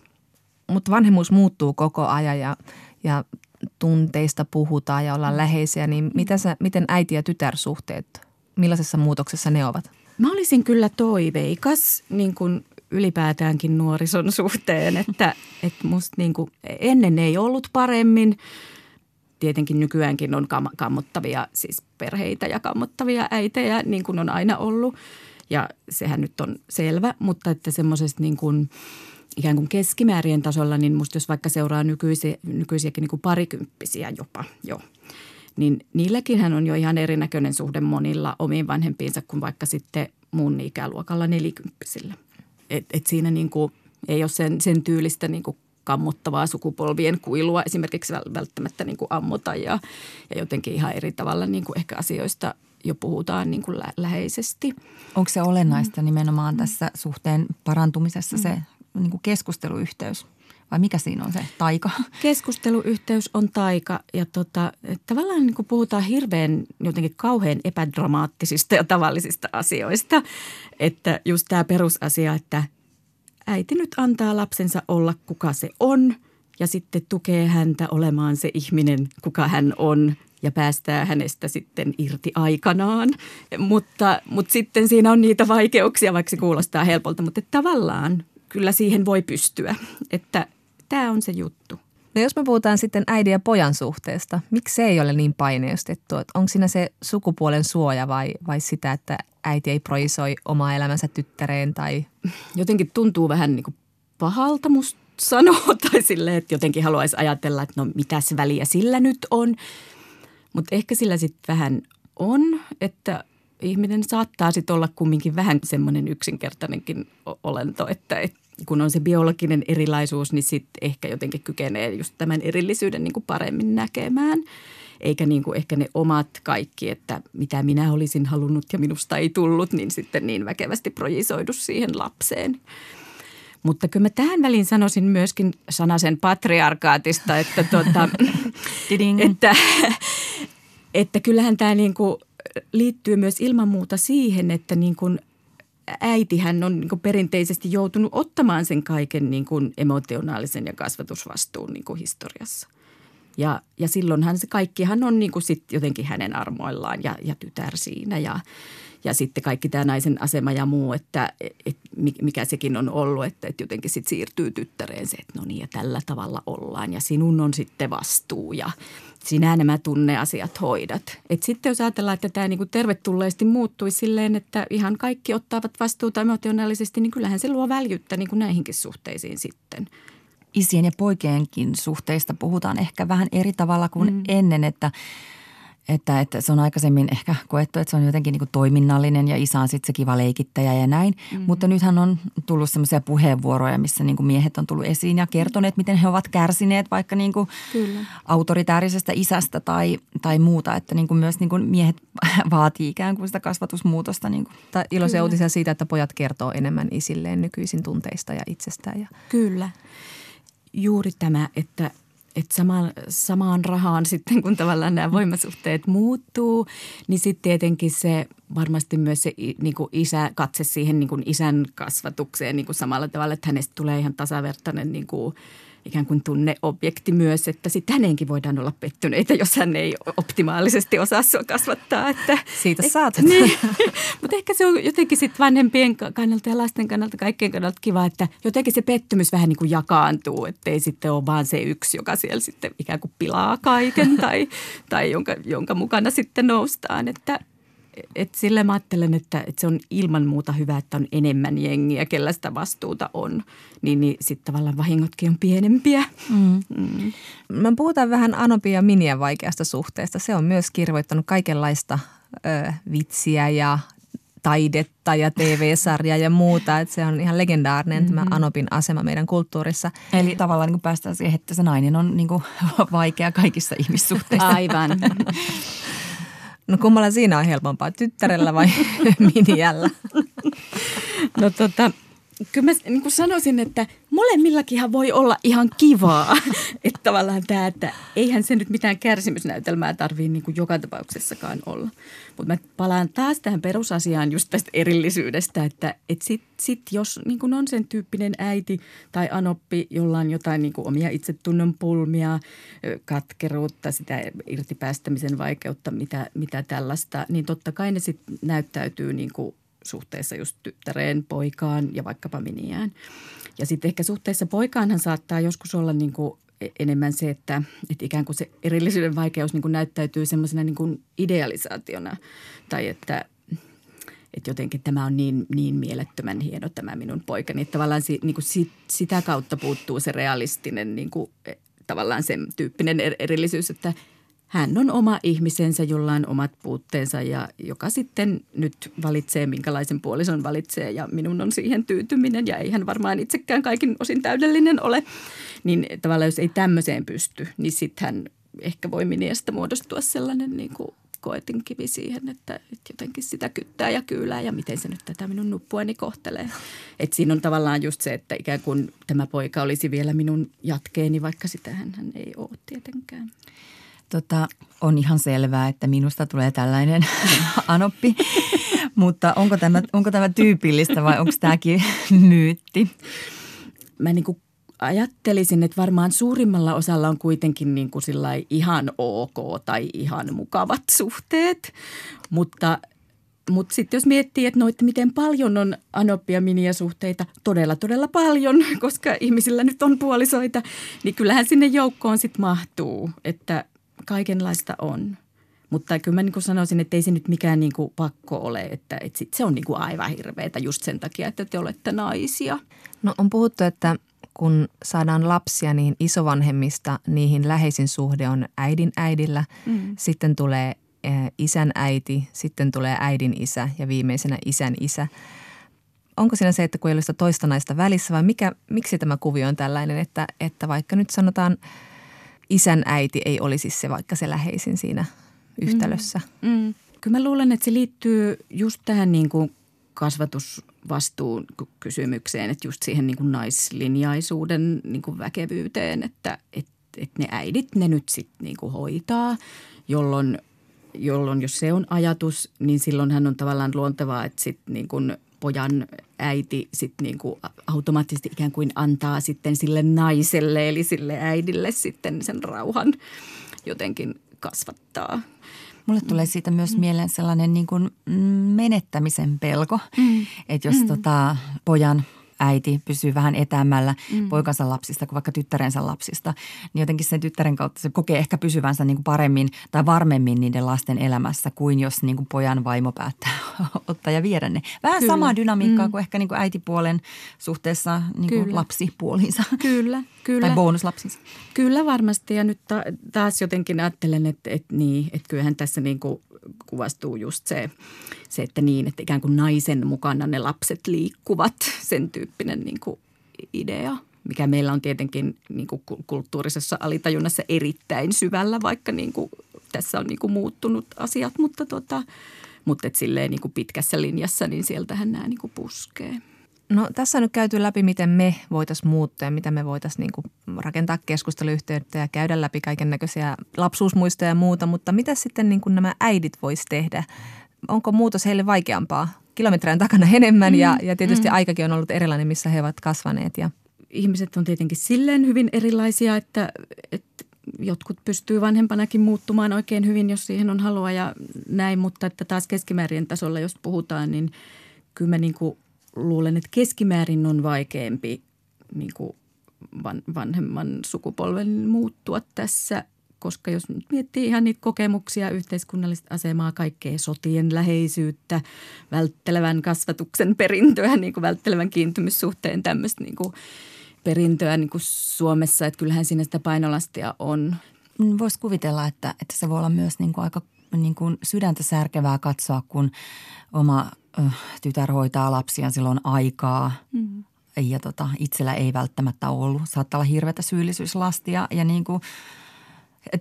Mutta vanhemmuus muuttuu koko ajan ja, ja tunteista puhutaan ja ollaan läheisiä, niin mitä sä, miten äiti- ja tytärsuhteet, millaisessa muutoksessa ne ovat? Mä olisin kyllä toiveikas niin kuin ylipäätäänkin nuorison suhteen, että, että musta niin kuin ennen ei ollut paremmin. Tietenkin nykyäänkin on kam- kammottavia siis perheitä ja kammottavia äitejä, niin kuin on aina ollut. Ja sehän nyt on selvä, mutta että semmoisesta niin kuin – ikään kuin keskimäärien tasolla, niin musta jos vaikka seuraa nykyisiä, nykyisiäkin niin kuin parikymppisiä jopa jo, niin niilläkin on jo ihan erinäköinen suhde monilla omiin vanhempiinsa kuin vaikka sitten mun ikäluokalla nelikymppisillä. Et, et siinä niin kuin ei ole sen, sen tyylistä niin kuin kammottavaa sukupolvien kuilua esimerkiksi välttämättä niin kuin ammota ja, ja jotenkin ihan eri tavalla niin kuin ehkä asioista jo puhutaan niin kuin lä- läheisesti. Onko se olennaista nimenomaan tässä suhteen parantumisessa se niin kuin keskusteluyhteys? Vai mikä siinä on se taika? Keskusteluyhteys on taika ja tota, tavallaan niin puhutaan hirveän jotenkin kauhean epädramaattisista ja tavallisista asioista. Että just tämä perusasia, että äiti nyt antaa lapsensa olla kuka se on ja sitten tukee häntä olemaan se ihminen, kuka hän on ja päästää hänestä sitten irti aikanaan. Mutta, mutta sitten siinä on niitä vaikeuksia, vaikka se kuulostaa helpolta, mutta tavallaan kyllä siihen voi pystyä. Että tämä on se juttu. No jos me puhutaan sitten äidin ja pojan suhteesta, miksi se ei ole niin paineistettu? Onko siinä se sukupuolen suoja vai, vai sitä, että äiti ei projisoi omaa elämänsä tyttäreen tai... Jotenkin tuntuu vähän niin kuin pahalta musta sanoa tai silleen, että jotenkin haluaisi ajatella, että no mitäs väliä sillä nyt on. Mutta ehkä sillä sitten vähän on, että ihminen saattaa sitten olla kumminkin vähän semmoinen yksinkertainenkin olento, että et, kun on se biologinen erilaisuus, niin sitten ehkä jotenkin kykenee just tämän erillisyyden niin kuin paremmin näkemään. Eikä niin kuin ehkä ne omat kaikki, että mitä minä olisin halunnut ja minusta ei tullut, niin sitten niin väkevästi projisoidu siihen lapseen. Mutta kyllä mä tähän väliin sanoisin myöskin sanasen patriarkaatista, että, tuota, että, että kyllähän tämä niin kuin liittyy myös ilman muuta siihen, että niin kuin äitihän on niin perinteisesti joutunut ottamaan sen kaiken niin kuin emotionaalisen ja kasvatusvastuun niin kuin historiassa. Ja, ja silloinhan se kaikkihan on niin kuin sit jotenkin hänen armoillaan ja, ja tytär siinä ja, ja sitten kaikki tämä naisen asema ja muu, että et, mikä sekin on ollut, että et jotenkin sitten siirtyy tyttäreen se, että no niin ja tällä tavalla ollaan ja sinun on sitten vastuu ja sinä nämä tunneasiat hoidat. Et sitten jos ajatellaan, että tämä niinku tervetulleesti muuttuisi silleen, että ihan kaikki ottavat vastuuta emotionaalisesti, niin kyllähän se luo väljyyttä niinku näihinkin suhteisiin sitten isien ja poikienkin suhteista puhutaan ehkä vähän eri tavalla kuin mm. ennen, että että, että se on aikaisemmin ehkä koettu, että se on jotenkin niin kuin toiminnallinen ja isä on sitten se kiva leikittäjä ja näin. Mm-hmm. Mutta nythän on tullut semmoisia puheenvuoroja, missä niin kuin miehet on tullut esiin ja kertoneet, miten he ovat kärsineet vaikka niin kuin Kyllä. autoritäärisestä isästä tai, tai muuta. Että niin kuin myös niin kuin miehet vaatii ikään kuin sitä kasvatusmuutosta. Niin kuin. Tai iloisia Kyllä. uutisia siitä, että pojat kertoo enemmän isilleen nykyisin tunteista ja itsestään. Ja... Kyllä. Juuri tämä, että että samaan, samaan rahaan sitten, kun tavallaan nämä voimasuhteet muuttuu, niin sitten tietenkin se varmasti myös se niin kuin isä, katse siihen niin kuin isän kasvatukseen niin kuin samalla tavalla, että hänestä tulee ihan tasavertainen niin kuin – ikään kuin tunneobjekti myös, että sitten häneenkin voidaan olla pettyneitä, jos hän ei optimaalisesti osaa sua kasvattaa. Että, Siitä saat. Niin, mutta ehkä se on jotenkin sitten vanhempien kannalta ja lasten kannalta, kaikkien kannalta kiva, että jotenkin se pettymys vähän niin kuin jakaantuu, ettei sitten ole vaan se yksi, joka siellä sitten ikään kuin pilaa kaiken tai, tai jonka, jonka mukana sitten noustaan. Että et sille mä ajattelen, että, että se on ilman muuta hyvä, että on enemmän jengiä, kellä sitä vastuuta on. Niin, niin sitten tavallaan vahingotkin on pienempiä. Mm. Mm. Mä puhutaan vähän Anopi ja Minien vaikeasta suhteesta. Se on myös kirvoittanut kaikenlaista ö, vitsiä ja taidetta ja TV-sarjaa ja muuta. Että se on ihan legendaarinen mm-hmm. tämä Anopin asema meidän kulttuurissa. Eli tavallaan niin päästään siihen, että se nainen on niin kuin vaikea kaikissa ihmissuhteissa. Aivan. No kummalla siinä on helpompaa, tyttärellä vai miniällä? No tota, kyllä mä niin kuin sanoisin, että molemmillakinhan voi olla ihan kivaa. että tavallaan tämä, että eihän se nyt mitään kärsimysnäytelmää tarvii niin kuin joka tapauksessakaan olla. Mutta mä palaan taas tähän perusasiaan just tästä erillisyydestä, että et sit, sit jos niin kuin on sen tyyppinen äiti tai anoppi, jolla on jotain niin kuin omia itsetunnon pulmia, katkeruutta, sitä irtipäästämisen vaikeutta, mitä, mitä tällaista, niin totta kai ne sitten näyttäytyy niin kuin suhteessa just tyttäreen, poikaan ja vaikkapa miniään. Ja sitten ehkä suhteessa poikaanhan saattaa joskus olla niin kuin enemmän se, että, että ikään kuin se erillisyyden vaikeus niin kuin näyttäytyy semmoisena niin kuin idealisaationa tai että, että jotenkin tämä on niin, niin mielettömän hieno tämä minun poikani. Että tavallaan si, niin kuin sit, sitä kautta puuttuu se realistinen niin kuin, e, tavallaan sen tyyppinen er-, erillisyys, että – hän on oma ihmisensä, jolla on omat puutteensa ja joka sitten nyt valitsee, minkälaisen puolison valitsee ja minun on siihen tyytyminen ja ei hän varmaan itsekään kaikin osin täydellinen ole. Niin tavallaan jos ei tämmöiseen pysty, niin sitten hän ehkä voi miniästä muodostua sellainen niin kuin koetinkivi siihen, että, että jotenkin sitä kyttää ja kyylää ja miten se nyt tätä minun nuppuani kohtelee. Et siinä on tavallaan just se, että ikään kuin tämä poika olisi vielä minun jatkeeni, vaikka sitä hän ei ole tietenkään. Tota, on ihan selvää, että minusta tulee tällainen anoppi, mutta onko tämä, onko tämä tyypillistä vai onko tämäkin myytti? Mä niin ajattelisin, että varmaan suurimmalla osalla on kuitenkin niin kuin ihan ok tai ihan mukavat suhteet, mutta mutta sitten jos miettii, että, no, että miten paljon on anoppia miniasuhteita, todella todella paljon, koska ihmisillä nyt on puolisoita, niin kyllähän sinne joukkoon sitten mahtuu. Että kaikenlaista on. Mutta kyllä mä niin sanoisin, että ei se nyt mikään niin kuin pakko ole, että, että sit se on niin kuin aivan hirveätä just sen takia, että te olette naisia. No on puhuttu, että kun saadaan lapsia, niin isovanhemmista niihin läheisin suhde on äidin äidillä. Mm. Sitten tulee eh, isän äiti, sitten tulee äidin isä ja viimeisenä isän isä. Onko siinä se, että kun ei ole sitä toista naista välissä vai mikä, miksi tämä kuvio on tällainen, että, että vaikka nyt sanotaan – isän äiti ei olisi se vaikka se läheisin siinä yhtälössä. Mm. Mm. Kyllä mä luulen, että se liittyy just tähän niin kuin kasvatusvastuun kysymykseen, että just siihen niin kuin naislinjaisuuden niin kuin väkevyyteen, että et, et ne äidit ne nyt sitten niin kuin hoitaa, jolloin, jolloin jos se on ajatus, niin silloin hän on tavallaan luontevaa, että sitten niin kuin – pojan äiti sitten niin kuin automaattisesti ikään kuin antaa sitten sille naiselle eli sille äidille sitten sen rauhan jotenkin kasvattaa. Mulle tulee siitä myös mm. mieleen sellainen niin kuin menettämisen pelko, mm. että jos mm. tota, pojan äiti pysyy vähän etäämällä mm. poikansa lapsista kuin vaikka tyttärensä lapsista, niin jotenkin sen tyttären kautta se kokee ehkä pysyvänsä niin kuin paremmin tai varmemmin niiden lasten elämässä kuin jos niin kuin pojan vaimo päättää ottaa ja viedä ne. Vähän Kyllä. samaa dynamiikkaa mm. kuin ehkä niin kuin äitipuolen suhteessa niin kuin lapsipuolinsa. Kyllä, kyllä. Tai bonuslapsinsa. Kyllä varmasti ja nyt ta- taas jotenkin ajattelen, että, että, niin, että kyllähän tässä niin kuin kuvastuu just se, se, että niin, että ikään kuin naisen mukana ne lapset liikkuvat, sen tyyppinen niin kuin idea mikä meillä on tietenkin niin kuin kulttuurisessa alitajunnassa erittäin syvällä, vaikka niin kuin tässä on niin kuin muuttunut asiat, mutta, tota, mutta et silleen niin kuin pitkässä linjassa, niin sieltähän nämä niin kuin puskee. No tässä on nyt käyty läpi, miten me voitaisiin muuttaa ja mitä me voitaisiin niin rakentaa keskusteluyhteyttä ja käydä läpi kaiken näköisiä lapsuusmuistoja ja muuta, mutta mitä sitten niin kuin nämä äidit vois tehdä? Onko muutos heille vaikeampaa? Kilometrien takana enemmän mm, ja, ja tietysti mm. aikakin on ollut erilainen, missä he ovat kasvaneet. Ja... Ihmiset on tietenkin silleen hyvin erilaisia, että, että jotkut pystyy vanhempanakin muuttumaan oikein hyvin, jos siihen on halua ja näin, mutta että taas keskimäärien tasolla, jos puhutaan, niin kyllä mä niin kuin – luulen, että keskimäärin on vaikeampi niin kuin van, vanhemman sukupolven muuttua tässä, koska jos nyt miettii ihan niitä kokemuksia, yhteiskunnallista asemaa, kaikkea sotien läheisyyttä, välttelevän kasvatuksen perintöä, niin kuin välttelevän kiintymyssuhteen tämmöistä niin kuin perintöä niin kuin Suomessa, että kyllähän siinä sitä painolastia on. Voisi kuvitella, että, että se voi olla myös niin kuin aika niin kuin sydäntä särkevää katsoa, kun oma tytär hoitaa lapsia, silloin aikaa. Mm. Ja tota, itsellä ei välttämättä ollut. Saattaa olla hirveätä syyllisyyslastia ja niin kuin,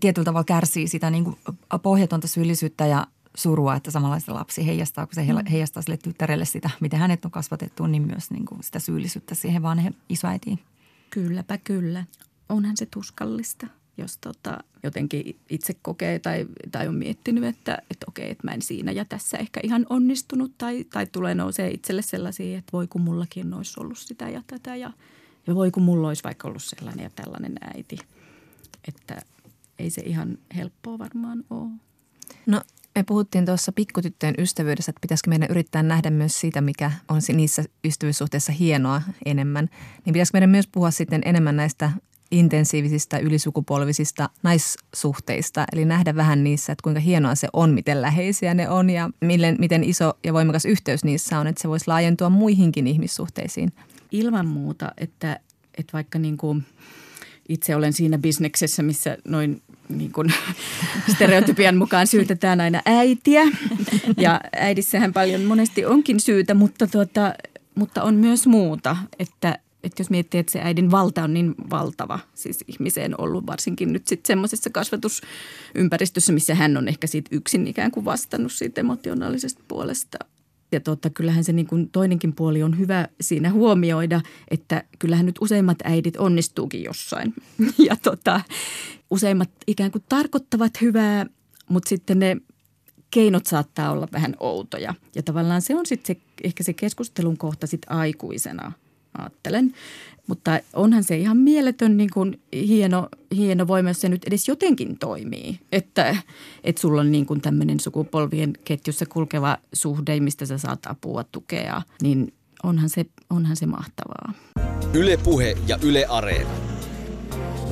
tietyllä tavalla kärsii sitä niin kuin pohjatonta syyllisyyttä ja surua, että samanlaista lapsi heijastaa, kun se mm. heijastaa sille tyttärelle sitä, miten hänet on kasvatettu, niin myös niin kuin sitä syyllisyyttä siihen vanhe isoäitiin. Kylläpä kyllä. Onhan se tuskallista jos tota, jotenkin itse kokee tai, tai on miettinyt, että, että okei, että mä en siinä ja tässä ehkä ihan onnistunut tai, tai tulee nousee itselle sellaisia, että voi kun mullakin olisi ollut sitä ja tätä ja, ja voi kun mulla olisi vaikka ollut sellainen ja tällainen äiti. Että ei se ihan helppoa varmaan ole. No me puhuttiin tuossa pikkutyttöjen ystävyydessä, että pitäisikö meidän yrittää nähdä myös siitä, mikä on niissä ystävyyssuhteissa hienoa enemmän. Niin pitäisikö meidän myös puhua sitten enemmän näistä intensiivisistä ylisukupolvisista naissuhteista. Eli nähdä vähän niissä, että kuinka hienoa se on, miten läheisiä ne on ja miten, miten iso ja voimakas yhteys niissä on, että se voisi laajentua muihinkin ihmissuhteisiin. Ilman muuta, että, että vaikka niin kuin itse olen siinä bisneksessä, missä noin niin kuin stereotypian mukaan syytetään aina äitiä. Ja äidissähän paljon monesti onkin syytä, mutta, tuota, mutta on myös muuta, että että jos miettii, että se äidin valta on niin valtava siis ihmiseen ollut, varsinkin nyt sitten semmoisessa kasvatusympäristössä, missä hän on ehkä siitä yksin ikään kuin vastannut siitä emotionaalisesta puolesta. Ja totta, kyllähän se niin kuin toinenkin puoli on hyvä siinä huomioida, että kyllähän nyt useimmat äidit onnistuukin jossain. Ja tota, useimmat ikään kuin tarkoittavat hyvää, mutta sitten ne keinot saattaa olla vähän outoja. Ja tavallaan se on sitten se, ehkä se keskustelun kohta sitten aikuisena – ajattelen. Mutta onhan se ihan mieletön niin kuin hieno, hieno voima, jos se nyt edes jotenkin toimii. Että, että sulla on niin kuin tämmöinen sukupolvien ketjussa kulkeva suhde, mistä sä saat apua, tukea, niin onhan se, onhan se mahtavaa. Ylepuhe ja Yle Areena.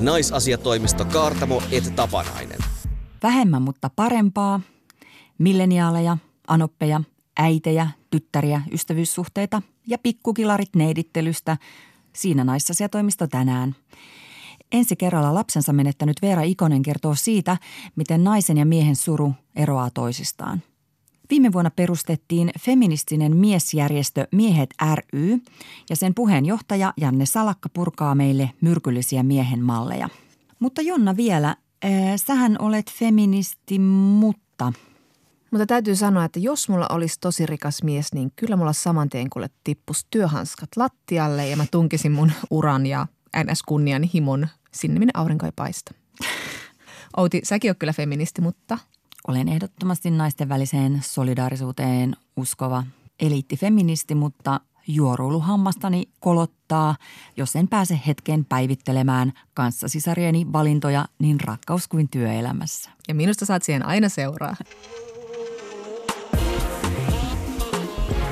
Naisasiatoimisto Kaartamo et Tapanainen. Vähemmän, mutta parempaa. Milleniaaleja, anoppeja, äitejä, tyttäriä, ystävyyssuhteita – ja pikkukilarit neidittelystä. Siinä naissasiatoimisto tänään. Ensi kerralla lapsensa menettänyt Veera Ikonen kertoo siitä, miten naisen ja miehen suru eroaa toisistaan. Viime vuonna perustettiin feministinen miesjärjestö Miehet ry ja sen puheenjohtaja Janne Salakka purkaa meille myrkyllisiä miehen malleja. Mutta Jonna vielä, äh, sähän olet feministi, mutta – mutta täytyy sanoa, että jos mulla olisi tosi rikas mies, niin kyllä mulla saman tien kuule tippus työhanskat lattialle ja mä tunkisin mun uran ja ns. kunnian himon sinne, minne aurinko ei paista. Outi, säkin oot kyllä feministi, mutta... Olen ehdottomasti naisten väliseen solidaarisuuteen uskova eliittifeministi, mutta juoruiluhammastani kolottaa, jos en pääse hetken päivittelemään kanssasisarieni valintoja niin rakkaus kuin työelämässä. Ja minusta saat siihen aina seuraa.